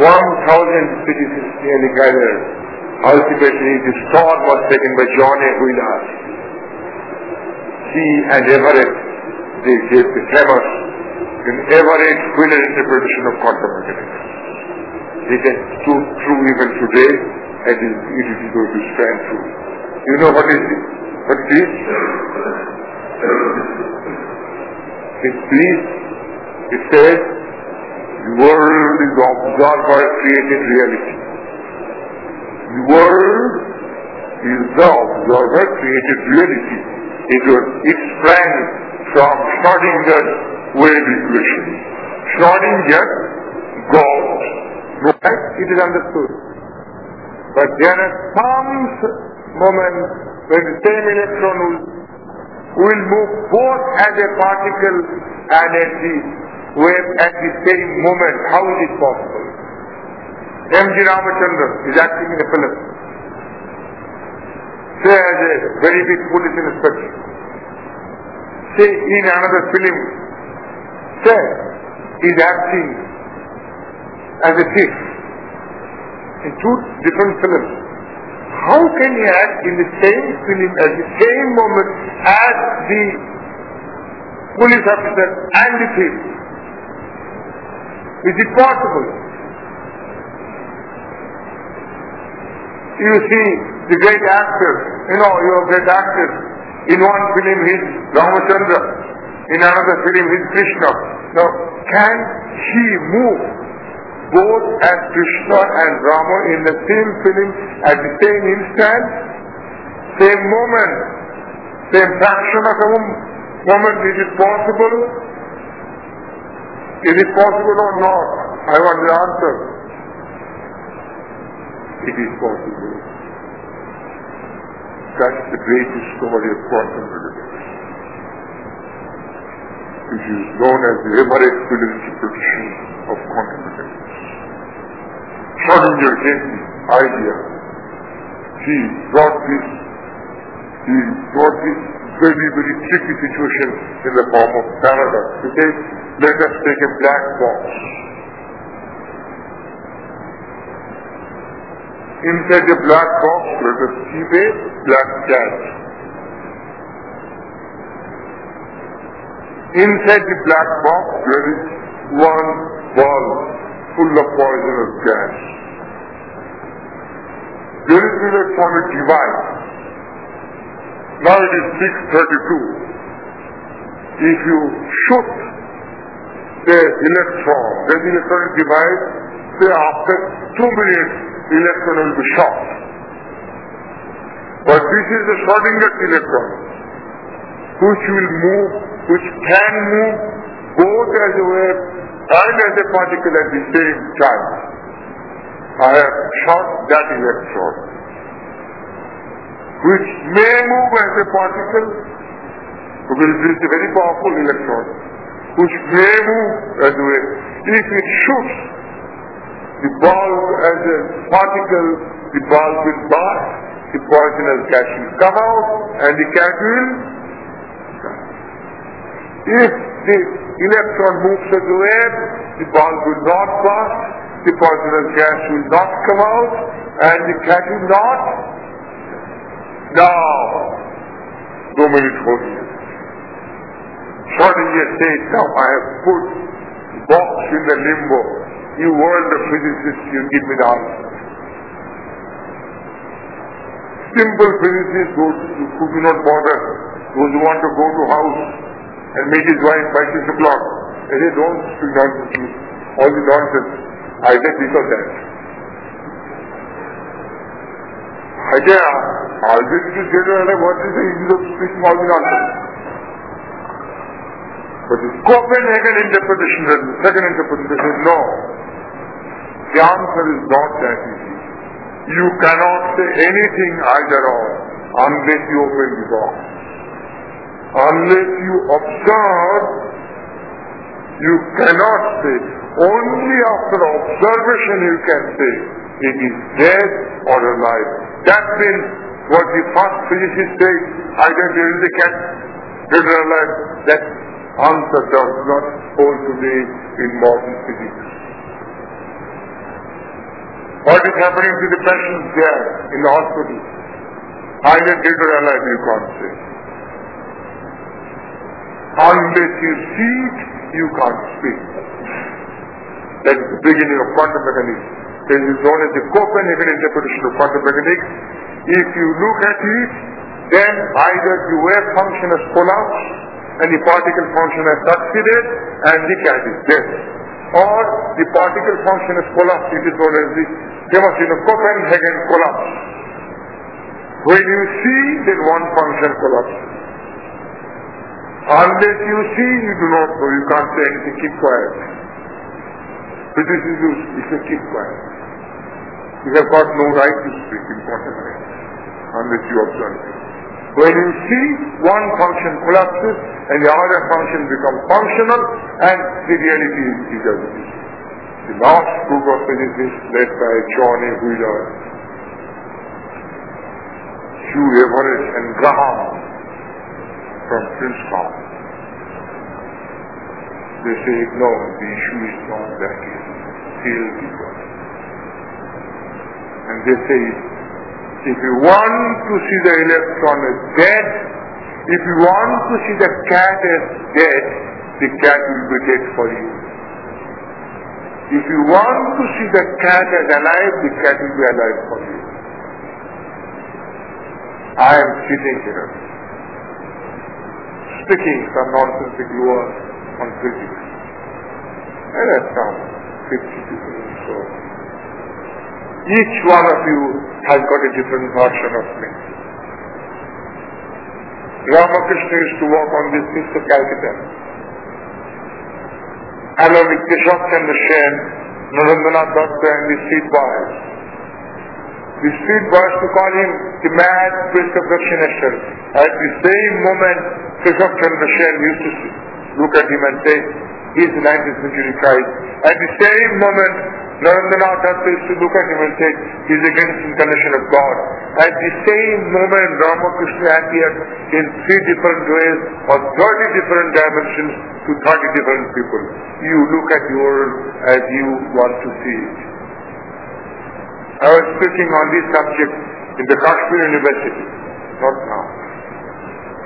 One thousand physicists nearly gathered. Ultimately, the stone was taken by John A. Wheeler. He and Everett, they gave the famous in Everett Wheeler interpretation of quantum mechanics. They can stood true even today, and it is going to stand true. You know what is it? What it is? It is, it says, the world is observed by created reality. The world is the observer created reality. It was sprang from Schrodinger's wave equation. Schrodinger got right? It is understood. But there are some moments when the same electron will, will move both as a particle and as the wave at the same moment. How is it possible? M.G. Ramachandran is acting in a film. Say as a very big police inspector. Say in another film. Say is acting as a thief in two different films. How can he act in the same film at the same moment as the police officer and the thief? Is it possible? You see the great actors, you know, your great actors. In one film he's Ramachandra, in another film he's Krishna. Now, can he move both as Krishna and Rama in the same film at the same instant, same moment, same fraction of a moment. Is it possible? Is it possible or not? I want the answer. It is possible. That's the greatest story of quantum physics. It is known as the interpretation of quantum mechanics. Schrodinger gave the idea. He brought this, he brought this very, very tricky situation in the form of paradox. Okay? Let us take a black box. Inside the black box, let us keep a black cat. Inside the black box, there is one ball full of poisonous gas. There is an electronic device. Now it is 632. If you shoot the electron, the electronic device, say after two minutes, electron will be shot. But this is the Schrodinger electron, which will move, which can move both as a wave and as a particle at the same time. I have shot that electron, which may move as a particle, because it is a very powerful electron, which may move as a wave. If it shoots the ball as a particle, the ball will burst, the poisonous gas will come out, and the cat will if the electron moves as a wave, the ball will not burst, the poisonous gas will not come out, and the cat will not. Now, two minutes for you. Said, now I have put box in the limbo. You world of physicists, you give me the answer. Simple physicists, those who do not bother, those who want to go to house and meet his wife by six o'clock. They say, don't speak nonsense, all the nonsense. I said this or that. I say, I'll get another what is the use of speaking all the nonsense? But the Copenhagen interpretation, the second interpretation is no. The answer is not that easy. You cannot say anything either or unless you open the box. Unless you observe, you cannot say. Only after observation you can say it is dead or alive. That means what the first physicist said, either there is a cat, dead or alive, that answer does not hold today in modern physics. What is happening to the patients there in the hospital? Either dead or alive, you can't say. Unless you see it, you can't speak. That is the beginning of quantum mechanics. This is known as the Copenhagen interpretation of quantum mechanics. If you look at it, then either you wave function has collapsed and the particle function has succeeded and the cat is dead. Or the particle function has collapsed, it is known as the you know, Copenhagen collapse. When you see, then one function collapses. Unless you see, you do not know. You can't say anything. Keep quiet. British is you say keep quiet. You have got no right to speak in quantum unless you observe it. When you see one function collapses and the other function becomes functional and the reality is, is. The last group of physicists led by John A. Wheeler, Hugh Everett and Graham from Princeton. They say, no, the issue is not that. Still deeper. And they say, if you want to see the electron as dead, if you want to see the cat as dead, the cat will be dead for you. If you want to see the cat as alive, the cat will be alive for you. I am sitting here, speaking some nonsensical words on physics. And I some 50 people or so. Each one of you has got a different version of me. Ramakrishna used to walk on this streets of Calcutta. Along with Keshav Chandra Sen, Narendranath Dutta and the street boys. The street boys to call him the mad priest of Dakshineshwar. At the same moment, Keshav Chandra Sen used to look at him and say, he is the 19th century Christ. At the same moment, Narendranath Dutta used to look at him and say, he's against incarnation of God. At the same moment, Ramakrishna appeared in three different ways or 30 different dimensions to 30 different people. You look at world as you want to see it. I was speaking on this subject in the Kashmir University, not now,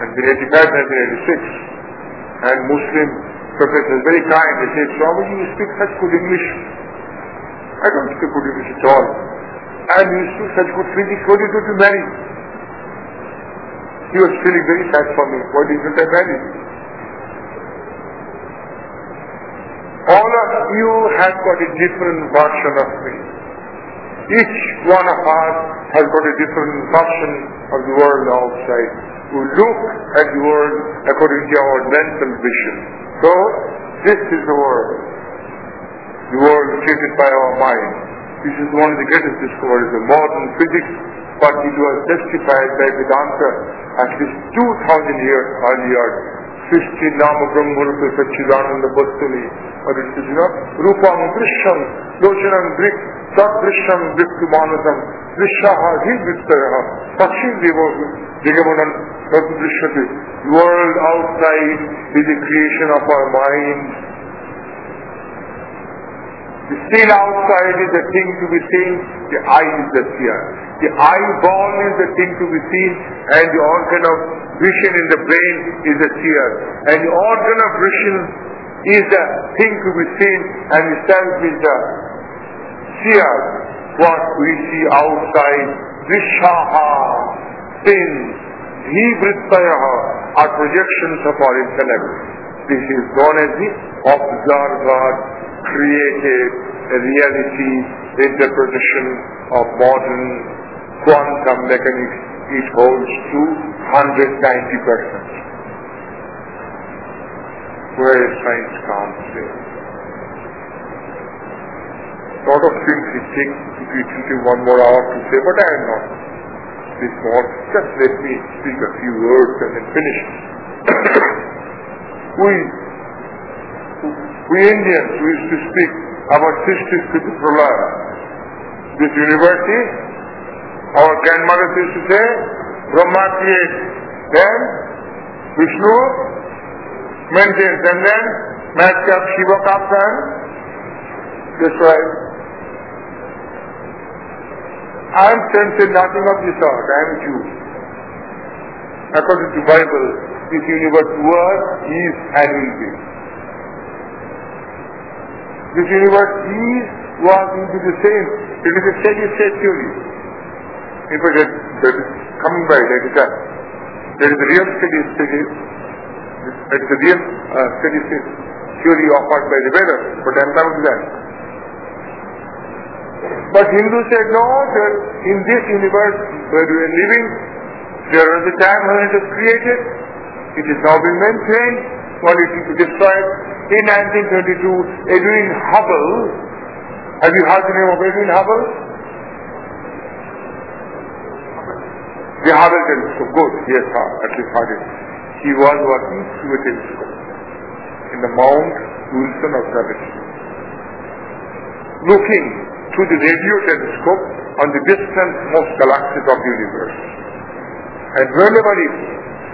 in 1985, 1986. And Muslim professor is very kind. He says, Swamiji, you speak such good English. I don't speak good English at all. And you speak such good physics. What did you do to marry? He was feeling very sad for me. Why didn't I marry? All of you have got a different version of me. Each one of us has got a different version of the world outside. We look at the world according to our mental vision. So, this is the world. The world created by our mind. This is one of the greatest discoveries of modern physics, but it was justified by Vedanta at least 2000 years earlier. Srishti Nama Brahma Rupa Sachidananda you know, Rupam Drishyam, Lochanam Drik, Tat Drishyam Diktu Manasam, Drishyaha Hidvittayaha, Sakshi Devo Digamunan Ratu Drishyati. The world outside is a creation of our mind. The still outside is the thing to be seen, the eye is the seer. The eyeball is the thing to be seen, and the organ of vision in the brain is the seer. And the organ of vision is the thing to be seen, and the self is the seer. What we see outside, Vishaha, sins, Hivrittayaha, are projections of our intellect. This is known as the observer created a reality interpretation of modern quantum mechanics. It holds to 190%. Where science can't say. lot of things it takes it will take one more hour to say, but I am not this more. Just let me speak a few words and then finish. we we Indians, we used to speak about sisters to the pralaya. This university, our grandmothers used to say, Brahma creates, then Vishnu maintains, and then Matkap Shiva comes and destroys. I am sensing nothing of this sort. I am Jew. According to Bible, this universe was, is, and will be. This universe is, was, be the same. It is a steady state theory. Fact, that, that is coming by that is that is a real steady state. That is a real uh, steady state theory offered by the Vedas. But I am coming to that. But Hindus said, no, that in this universe where we are living, there was a time when it was created, it is now being maintained, while it is destroyed. In 1922, Edwin Hubble, have you heard the name of Edwin Hubble? The Hubble telescope, good, yes, sir. at least heard it. He was working through a telescope in the Mount Wilson observatory. Looking through the radio telescope on the distant most galaxies of the universe. And whenever he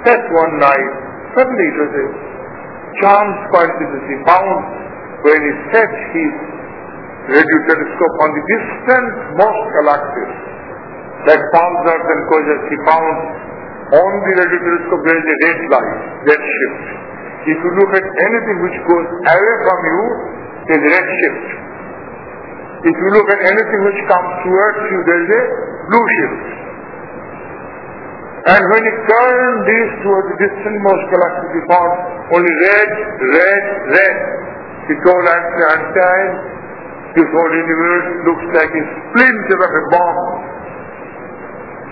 set one night, suddenly it was a chance coincidence he found when he set his radio telescope on the distant most galaxies, like pulsars and quasars, he found on the radio telescope there is a red light, red shift. If you look at anything which goes away from you, there is a red shift. If you look at anything which comes towards you, there is a blue shift. And when he turned this towards the distant-most galaxy, he found only red, red, red. He told Einstein, this whole universe looks like a splinter of a bomb.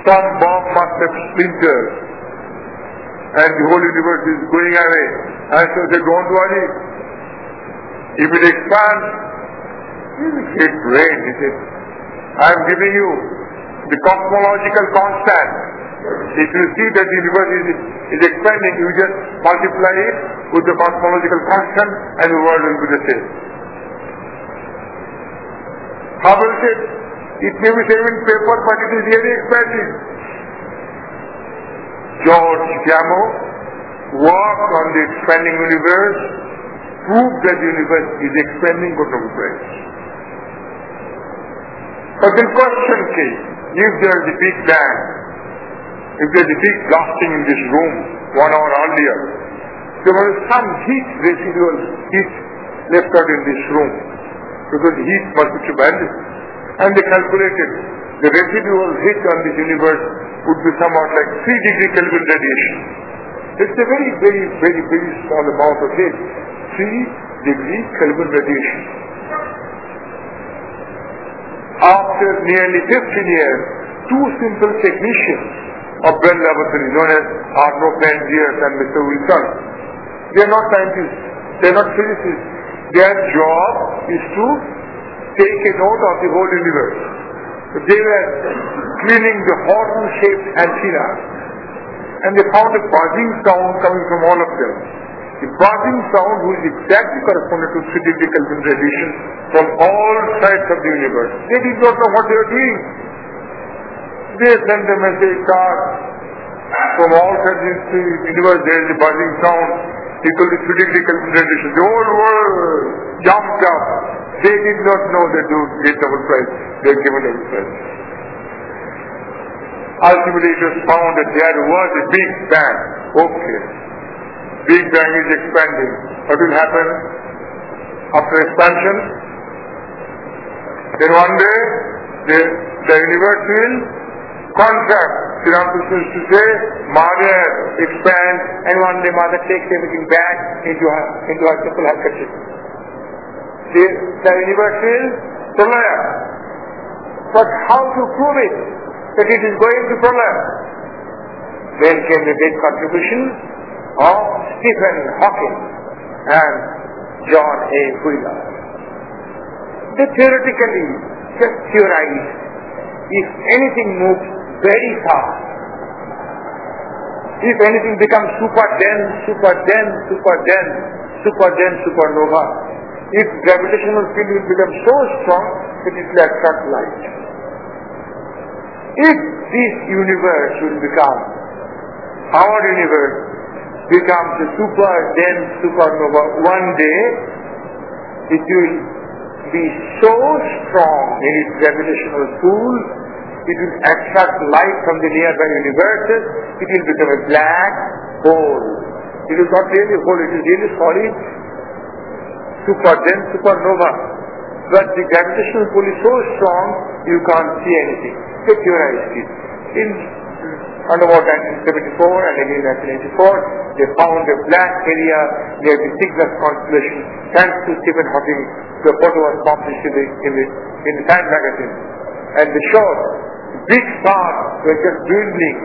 Some bomb must have splintered. And the whole universe is going away. Einstein said, don't worry. If it expands, Great brain, he said. I am giving you the cosmological constant. If you see that the universe is, is expanding, you just multiply it with the cosmological constant and the world will be the same. Hubble said, it may be same in paper, but it is really expanding. George Gamow worked on the expanding universe, proved that the universe is expanding, Prize. But then question came, if there is a big bang, if there is a big blasting in this room one hour earlier, there was some heat, residual heat left out in this room, because heat must be tremendous. And they calculated the residual heat on this universe would be somewhat like 3 degree Kelvin radiation. It's a very, very, very, very small amount of heat. 3 degree Kelvin radiation. After nearly 15 years, two simple technicians of Bell Laboratory, known as Arno Penzias and Mr. Wilson, they are not scientists, they are not physicists. Their job is to take a note of the whole universe. They were cleaning the horn-shaped antenna and they found a buzzing sound coming from all of them. The buzzing sound was exactly corresponded to 3 degree Kelvin radiation from all sides of the universe. They did not know what they were doing. They sent a message card from all sides of the universe there is a buzzing sound equal to 3 degree Kelvin radiation. The whole world jumped up. They did not know they would get Nobel Prize. They were given Prize. Ultimately it was found that there was a big bang. Okay. Big bang is expanding. What will happen after expansion? Then one day the, the universe will contract. Sri Ramakrishna used to say, Mother expands and one day Mother takes everything back into her, into her simple handkerchief. The, the universe will prolaya. But how to prove it? That it is going to prolaya. Then came the big contribution of Stephen Hawking and John A. Wheeler. They theoretically just theorized if anything moves very fast, if anything becomes super dense, super dense, super dense, super dense, supernova, its gravitational field will become so strong that it will attract light. If this universe will become, our universe becomes a super dense supernova, one day it will be so strong in its gravitational pull, it will attract light from the nearby universes, it will become a black hole. It is not really a hole, it is really solid, super dense supernova. But the gravitational pull is so strong, you can't see anything. They theorized it. In uh, around about 1974 and again 1984, they found a black area near the Cygnus constellation. Thanks to Stephen Hawking, the photo was published in the, in the, in the Time magazine. And they showed big stars were just dwindling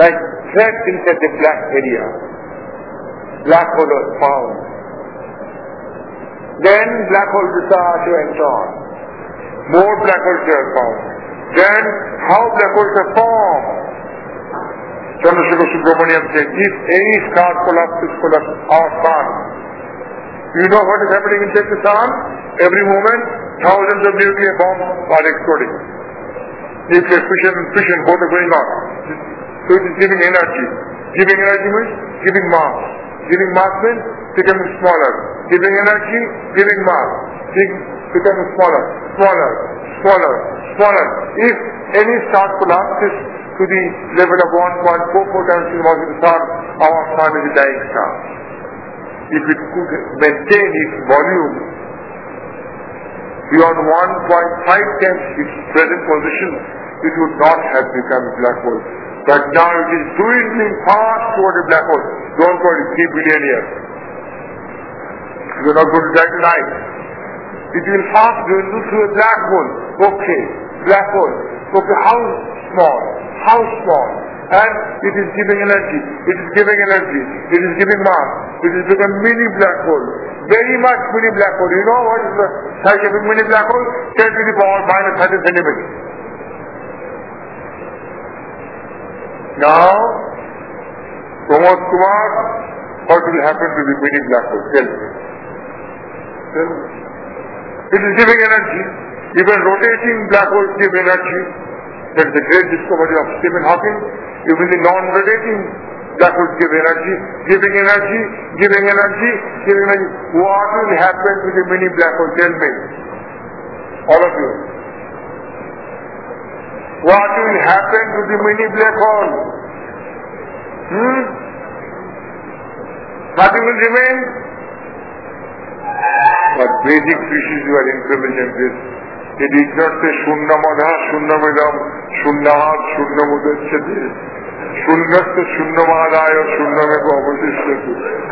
like threads inside the black area. Black hole was found. Then black hole research went on. More black holes were found. Then how black holes are formed. Chandrasekhar Subramanian said, if any star collapses, collapses our sun. You know what is happening the sun? Every moment, thousands of nuclear bombs are exploding. Nuclear fission and fission both are going on. So it is giving energy. Giving energy means giving mass. Giving mass means becoming smaller. Giving energy, giving mass. Becoming smaller, smaller, smaller, smaller. If any star collapses to the level of 1.44 times the mass of the sun, our sun is a dying star. If it could maintain its volume beyond 1.5 times its present position, it would not have become a black hole. But now it is dwindling fast toward a black hole. Don't worry, 3 billion years. You are not going to die tonight. It will fast dwindle to a black hole. Okay, black hole. Okay, how small? How small? And it is giving energy. It is giving energy. It is giving mass. It is become mini black hole. Very much mini black hole. You know what is the size of a mini black hole? 10 to the power minus 30 centimeters. Now, Pramod Kumar, what will happen to the mini black hole? Tell me. Tell me. It is giving energy. Even rotating black holes give energy. That is the great discovery of Stephen Hawking. Even the non-rotating black holes give energy, giving energy, giving energy, giving energy. What will happen to the mini black hole? Tell me. All of you. What will happen to the mini black hole? Hmm? Nothing will remain. But Vedic species were intelligent. This it did not say Shunnamada, Shunnamidam, Shunnahat, Shunnamudachati, Shunnasta,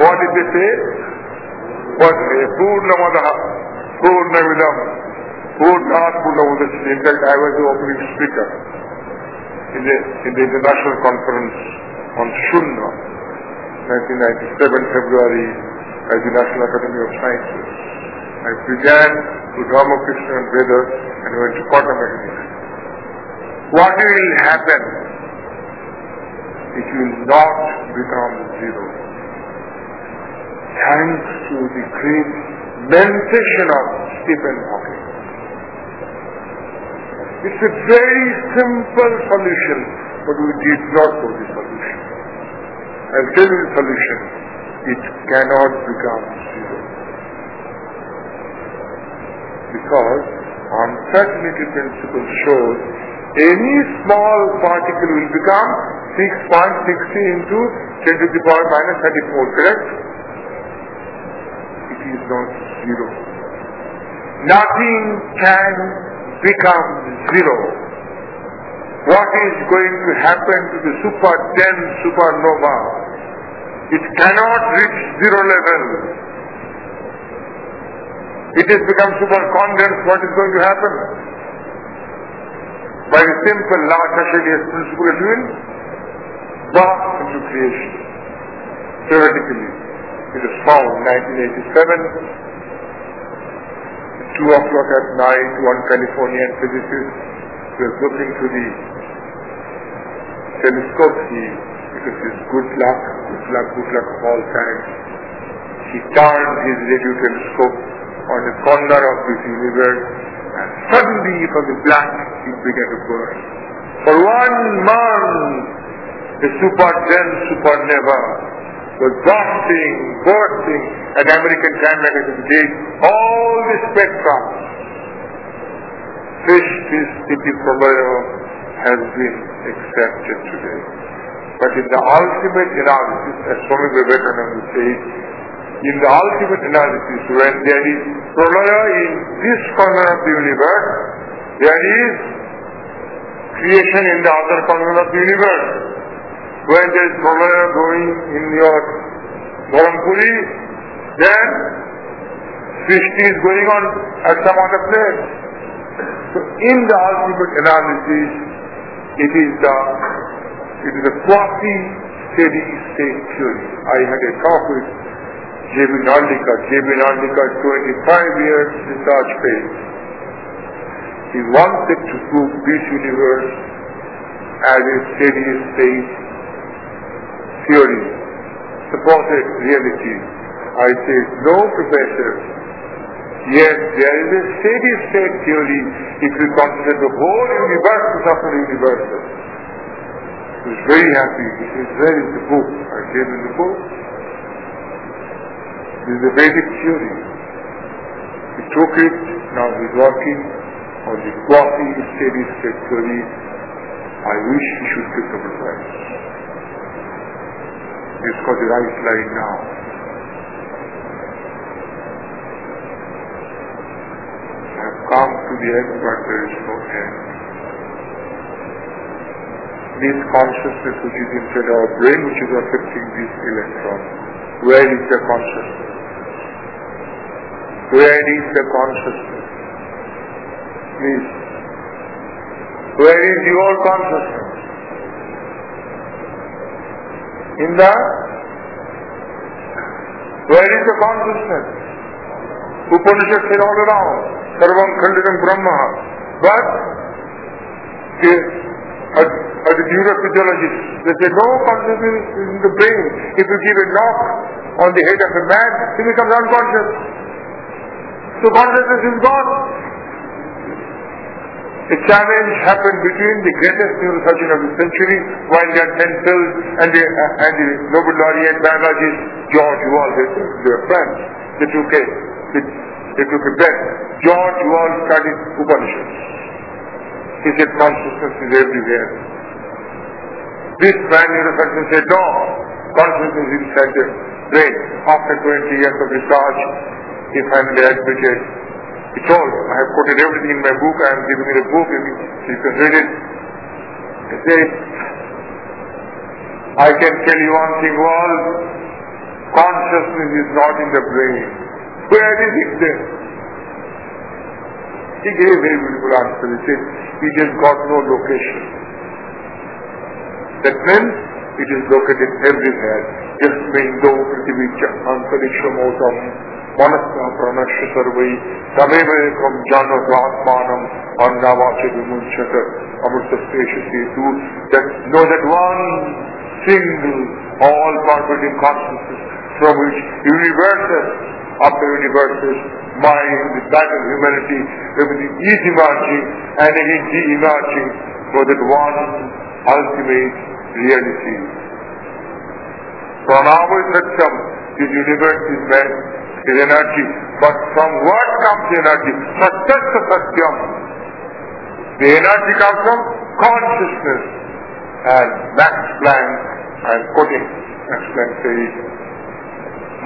What did they say? What? Purnamada, Purnamidam, Purnahat, Purnamudachati. In fact, I was the opening speaker in the, in the international conference on Shunna, 1997 February, at the National Academy of Sciences. I began with Ramakrishna and Vedas and went to quantum mechanics. What will happen? It will not become zero. Thanks to the great mentation of Stephen Hawking. It's a very simple solution, but we did not know the solution. I'll tell you the solution. It cannot become zero. Because uncertainty principle shows any small particle will become 6.60 into 10 to the power minus 34, correct? It is not zero. Nothing can become zero. What is going to happen to the super dense supernova? It cannot reach zero level. It has become super condensed. What is going to happen? By the simple law of Archimedes principle, it will burst into creation. Theoretically, it was found in 1987 two o'clock at night, one Californian physicist was looking through the telescope. He, because his good luck, good luck, good luck of all times, he turned his radio telescope on the corner of this universe and suddenly from the black it began to burn. For one month, the super dense supernova was bursting, bursting, and American Time magazine gave all the spectra. Fish, this city has been accepted today. But in the ultimate analysis, as Swami Vivekananda says, in the ultimate analysis, when there is prolaya in this corner of the universe, there is creation in the other corner of the universe. When there is prolaya going in your Dharampuri, then Srishti is going on at some other place. So in the ultimate analysis, it is the it is a quasi steady state theory. I had a talk with J.V. Narlikar. J.V. Narlikar, 25 years research phase. He wanted to prove this universe as a steady state theory, supported reality. I said, no professor. Yes, there is a steady state theory if you consider the whole universe the universal. He was very happy. He said, where is the book? I gave him the book. This is a Vedic theory. He took it, now he's working on the quasi steady state theory. I wish he should get Nobel Prize. Right line now. I have come to the end, but there is no end. This consciousness which is inside our brain, which is affecting this electron, where is the consciousness? Where is the consciousness? Please. Where is your consciousness? In the where is the consciousness? Upanishad said all around, Sarvam Khalvidam Brahma. But the, as, as a neurophysiologist, they say no consciousness is in the brain. If you give a knock on the head of a man, he becomes unconscious. So consciousness is gone. A challenge happened between the greatest neurosurgeon of the century, had pencils, and the, uh, and the Nobel laureate biologist George Wald, they, they were friends. They took a, they, they took a bet. George Wald studied Upanishads. He said consciousness is everywhere. This man neurosurgeon said no, consciousness is inside the brain. After 20 years of research, he finally admitted he all. I have quoted everything in my book, I am giving you a book, you can read it. He said, I can tell you one thing, all consciousness is not in the brain. Where is it then? He gave a very beautiful answer. He said, it has got no location. That means it is located everywhere. Just Mendo, Prithvi, Antariksham, one single all-pervading consciousness from which universes after universes mind, the battle humanity, everything is emerging and again emerging for that one ultimate reality. Pranava Satyam, the universe is meant is energy. But from what comes energy? Satyasya Satyam. The energy comes from consciousness. And Max Planck, I'm quoting Max Planck says,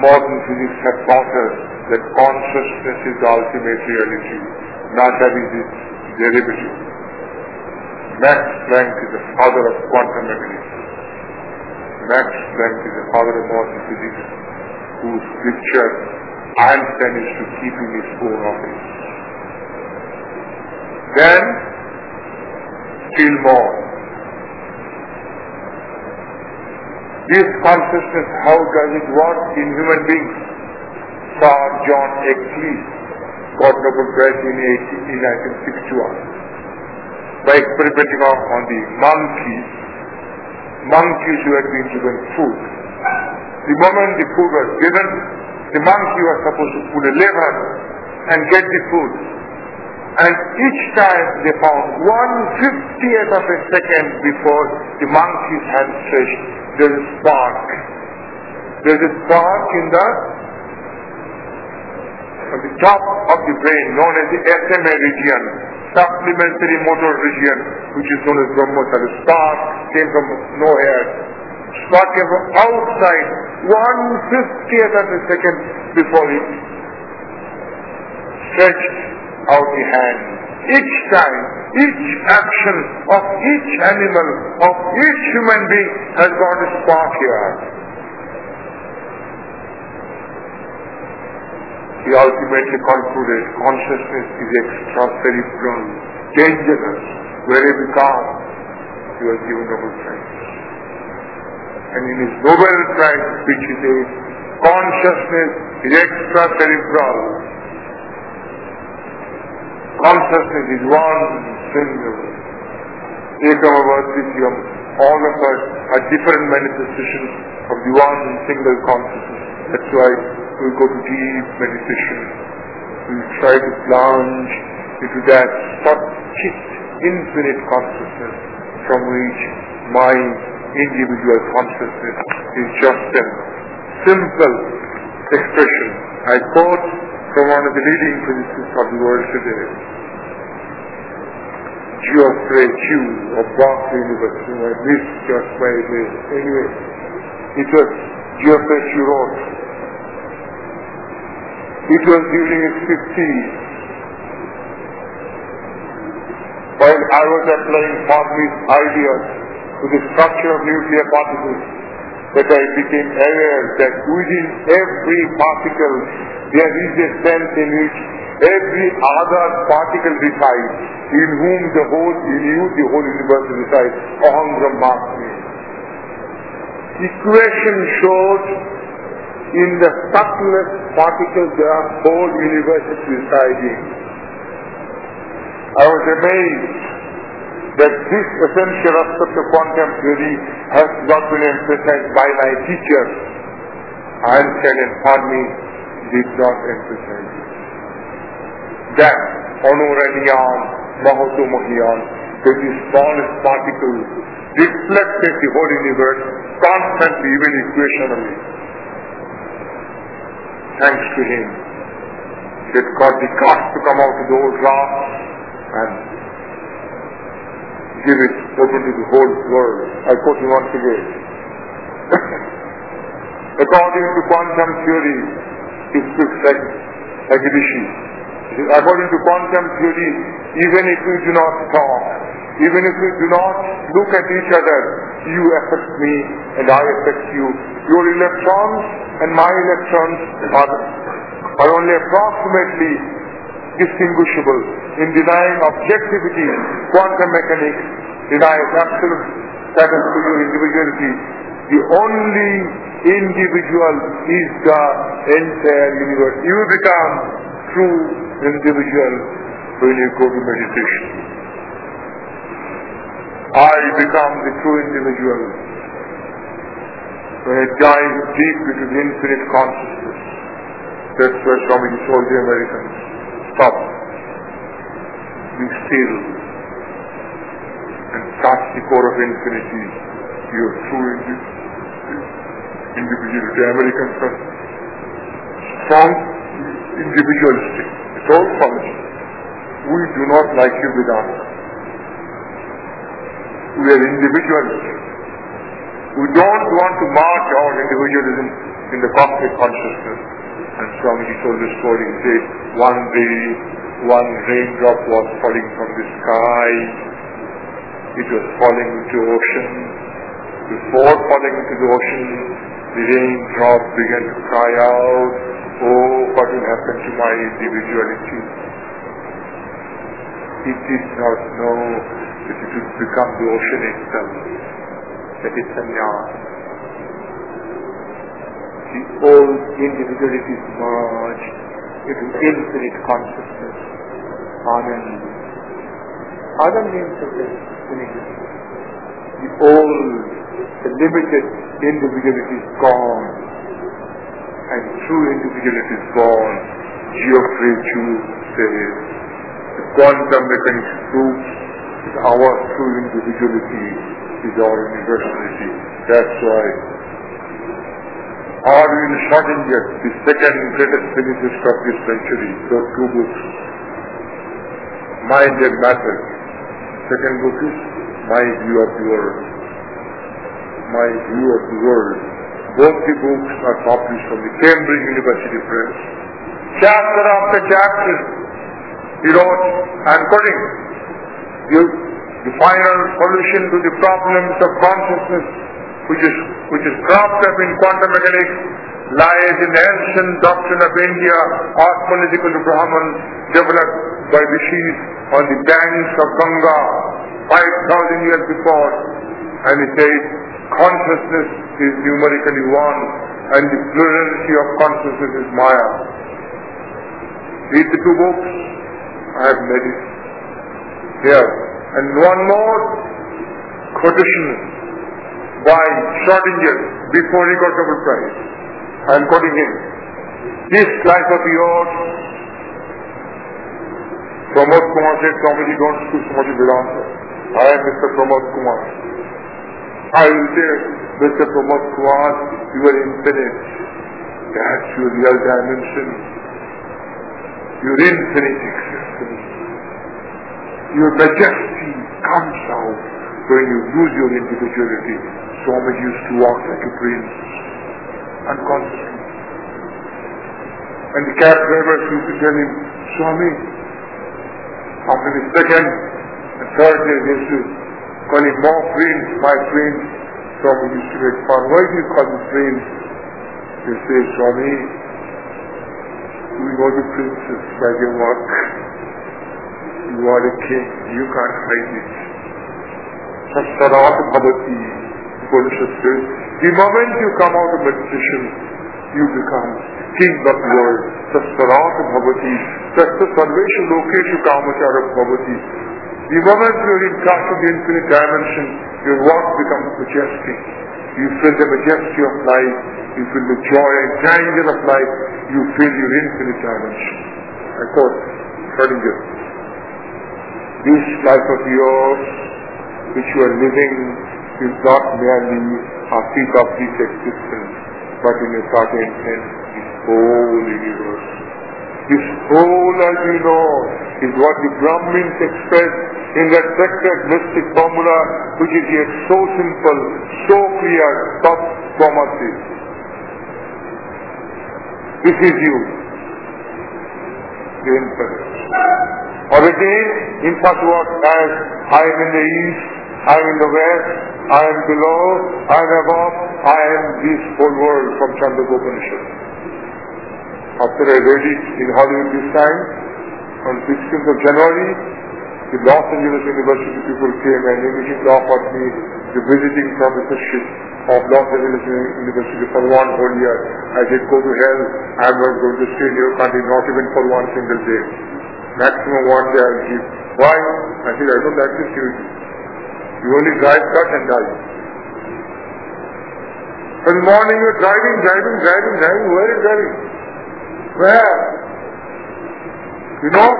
modern physics have taught us that consciousness is the ultimate reality. Matter is its derivative. Max Planck is the father of quantum mechanics. Max Planck is the father of modern physics whose scripture Einstein is to keep in his own office. Then, still more. This consciousness, how does it work in human beings? Sir John Eccles got Nobel Prize in, 1961 by experimenting on the monkeys, monkeys who had been given food. The moment the food was given, the monkey was supposed to pull a lever and get the food. And each time they found one fiftieth of a second before the monkey's hand stretched, there is a spark. There is a spark in the on the top of the brain known as the SMA region, supplementary motor region, which is known as Brahmosar. The spark came from nowhere. Spark came outside one fiftieth of a second before he stretched out the hand. Each time, each action of each animal, of each human being has got a spark here. He ultimately concluded consciousness is extracerebral, dangerous. Where it becomes, he was given Nobel Prize. And in his Nobel Prize speech he says, consciousness is extracerebral. Consciousness is one single. Ekamavasityam. All of us are different manifestations of the one single consciousness. That's why we go to deep meditation. We try to plunge into that such infinite consciousness from which mind individual consciousness is just a simple expression. I quote from one of the leading physicists of the world today, Geoffrey Chew of Berkeley University. I missed just by name. Anyway, it was Geoffrey Chew wrote, it was during his 50s while I was applying Fermi's ideas to the structure of nuclear particles that I became aware that within every particle there is a sense in which every other particle resides, in whom the whole, in you the whole universe resides. Aham Brahmasmi. Equation showed in the subtlest particles there are whole universes residing. I was amazed that this essential aspect of quantum theory has not been emphasized by my teachers. Einstein and Fermi did not emphasize it. that Anuraniyan Mahato Mahiyan, that the smallest particles reflected the whole universe constantly, even equationally. Thanks to him, that got the guts to come out of the old and give it open to the whole world. I quote him once again. According to quantum theory, he speaks like, like. According to quantum theory, even if we do not talk, even if we do not look at each other, you affect me and I affect you. Your electrons and my electrons are, are only approximately distinguishable. In denying objectivity, quantum mechanics denies absolute status to your individuality. The only individual is the entire universe. You become true individual when you go to meditation. I become the true individual when I dive deep into the infinite consciousness. That's why Swamiji told the Americans, be still, and touch the core of infinity, your true individuality. Americans are strong individualistic. It's all false. We do not like you Vedanta. We are individualistic. We don't want to march our individualism in the cosmic consciousness. And Swamiji told the story. He said, one day, one raindrop was falling from the sky. It was falling into ocean. Before falling into the ocean, the raindrop began to cry out, Oh, what will happen to my individuality? It did not know that it would become the ocean itself. That is sannyas. The old individuality is merged into infinite consciousness. Anand. Anand means something in. The old, the limited individuality is gone and true individuality is gone. Geoffrey Chew says, the quantum mechanics proves that our true individuality is our universality. That's why Erwin Schrodinger, the second greatest physicist of this century, wrote two books, Mind and Matter. Second book is My View of the World. My View of the World. Both the books are published from the Cambridge University Press. Chapter after chapter, he wrote, I'm quoting, the, the final solution to the problems of consciousness which is, which is cropped up in quantum mechanics lies in the ancient doctrine of India, Atman is equal to Brahman, developed by rishis on the banks of Ganga 5,000 years before. And he says, consciousness is numerically one and the plurality of consciousness is Maya. Read the two books. I have made it here. And one more quotation by Schrodinger before he got Nobel Prize. I am quoting him. This life of yours, Pramod Kumar said, Swamiji don't speak so much Vedanta. I am Mr. Pramod Kumar. I will say, Mr. Pramod Kumar, you are infinite. That's your real dimension. Your infinite existence. Your majesty comes out when you lose your individuality. Swamiji used to walk like a prince, unconsciously. And the cab drivers used to tell him, Swami, after the second and third day they used to call him more prince, my prince. Swami used to make fun. Why do you call him prince? They say, Swami, we know the princes by their work. You are a king, you can't hide it. Bhavati, Upanishad the moment you come out of meditation, you become king of the world. Sastarat Bhavati, Sasta Sarveshu Lokeshu Kamachara Bhavati. The moment you're in touch with the infinite dimension, your work becomes majestic. You feel the majesty of life, you feel the joy and grandeur of life, you feel your infinite dimension. I quote Radinjit. This life of yours, which you are living, is not merely a peak of this existence, but in a certain sense, this whole universe. This whole, as you know, is what the Brahmins express in that sacred mystic formula, which is yet so simple, so clear, Tat Tvamasi. This is you. The infinite. Or again, in such words as I am in the east, I am in the west, I am below, I am above, I am this whole world from Chandogya After I read it in Hollywood this time, on 16th of January, the Los Angeles University people came and immediately offered me the visiting professorship of Los Angeles University for one whole year. I said, go to hell, I'm not going to stay in your country, not even for one single day. Maximum one day I'll give. Why? I said, I don't like this duty. You only drive, cut and die. In the morning you're driving, driving, driving, driving. Where is driving? Where? You know,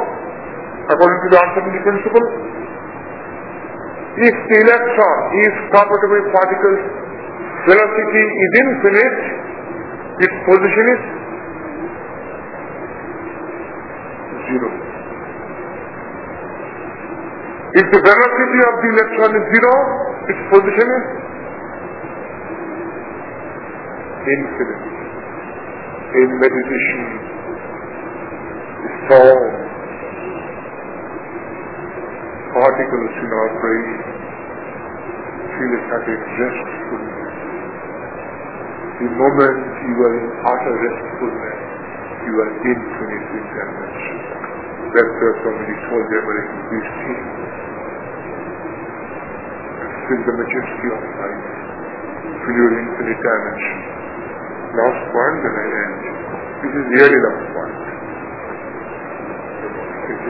according to the uncertainty principle, if the electron is with particles, velocity is infinite, its position is zero. If the velocity of the electron is zero, its position is infinite. In meditation, storm, particles in our brain feel a certain restfulness. The moment you are in utter restfulness, you are infinite in dimension. That's somebody told the American peace team. Feel the majesty of life. Feel your infinite dimension. Last one, point and I end. This is really last point. Is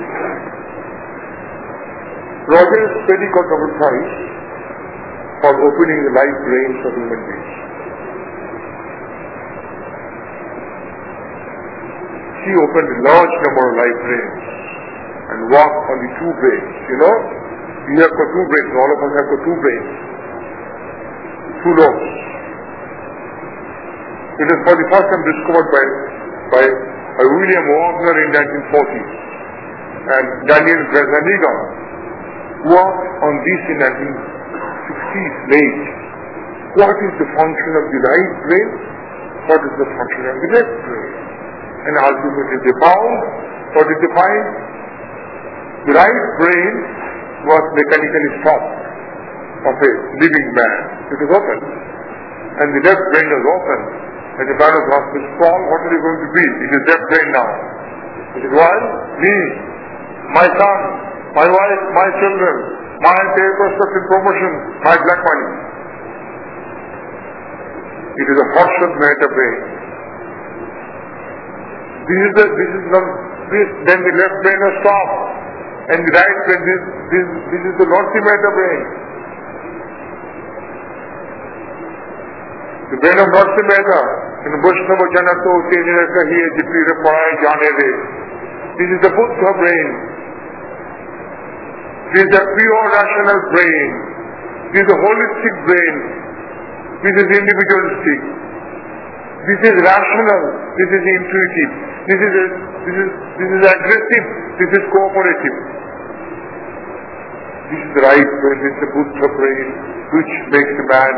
Roger Sperry got prize for opening the life brains of human beings. He opened a large number of life brains and walked on the two brains. You know, we have got two brains, all of us have got two brains, two lobes. It was for the first time discovered by, by, William Wagner in 1940 and Daniel Gazzaniga worked on this in 1960s late. What is the function of the right brain? What is the function of the left brain? And ultimately they found, what find? The right brain was mechanically stopped of a living man. It is open. And the left brain was open. And the man was asked, Paul, what are you going to be? It is left brain now. It is why? Me, my son, my wife, my children, my papers of promotion, my black money. It is a Harshad Mehta brain. This is the, this is the, this, then the left brain is stopped. And the right brain, this, this, this is the Narsi Mehta brain. The brain of Narsi Mehta, in Vaishnava Janato Tenira Kahiye Jipira Parai Jane De. This is the Buddha brain. This is the pure rational brain. This is the holistic brain. This is individualistic. This is rational. This is intuitive. This is, this is, this is aggressive. This is cooperative. This is right brain. This is the Buddha brain, which makes the man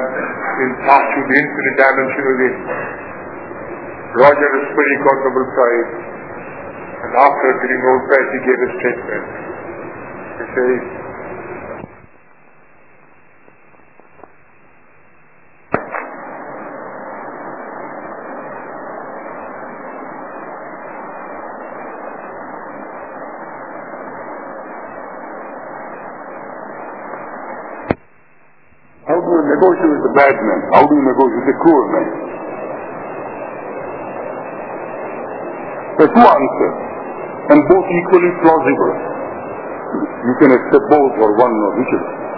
in touch with the infinite dimension within. Roger Sperry got Nobel Prize, and after getting Nobel Prize, he gave a statement. He says, How do you negotiate with the bad man? How do you negotiate with the cruel man? There are two answers, and both equally plausible. You can accept both or one or whichever.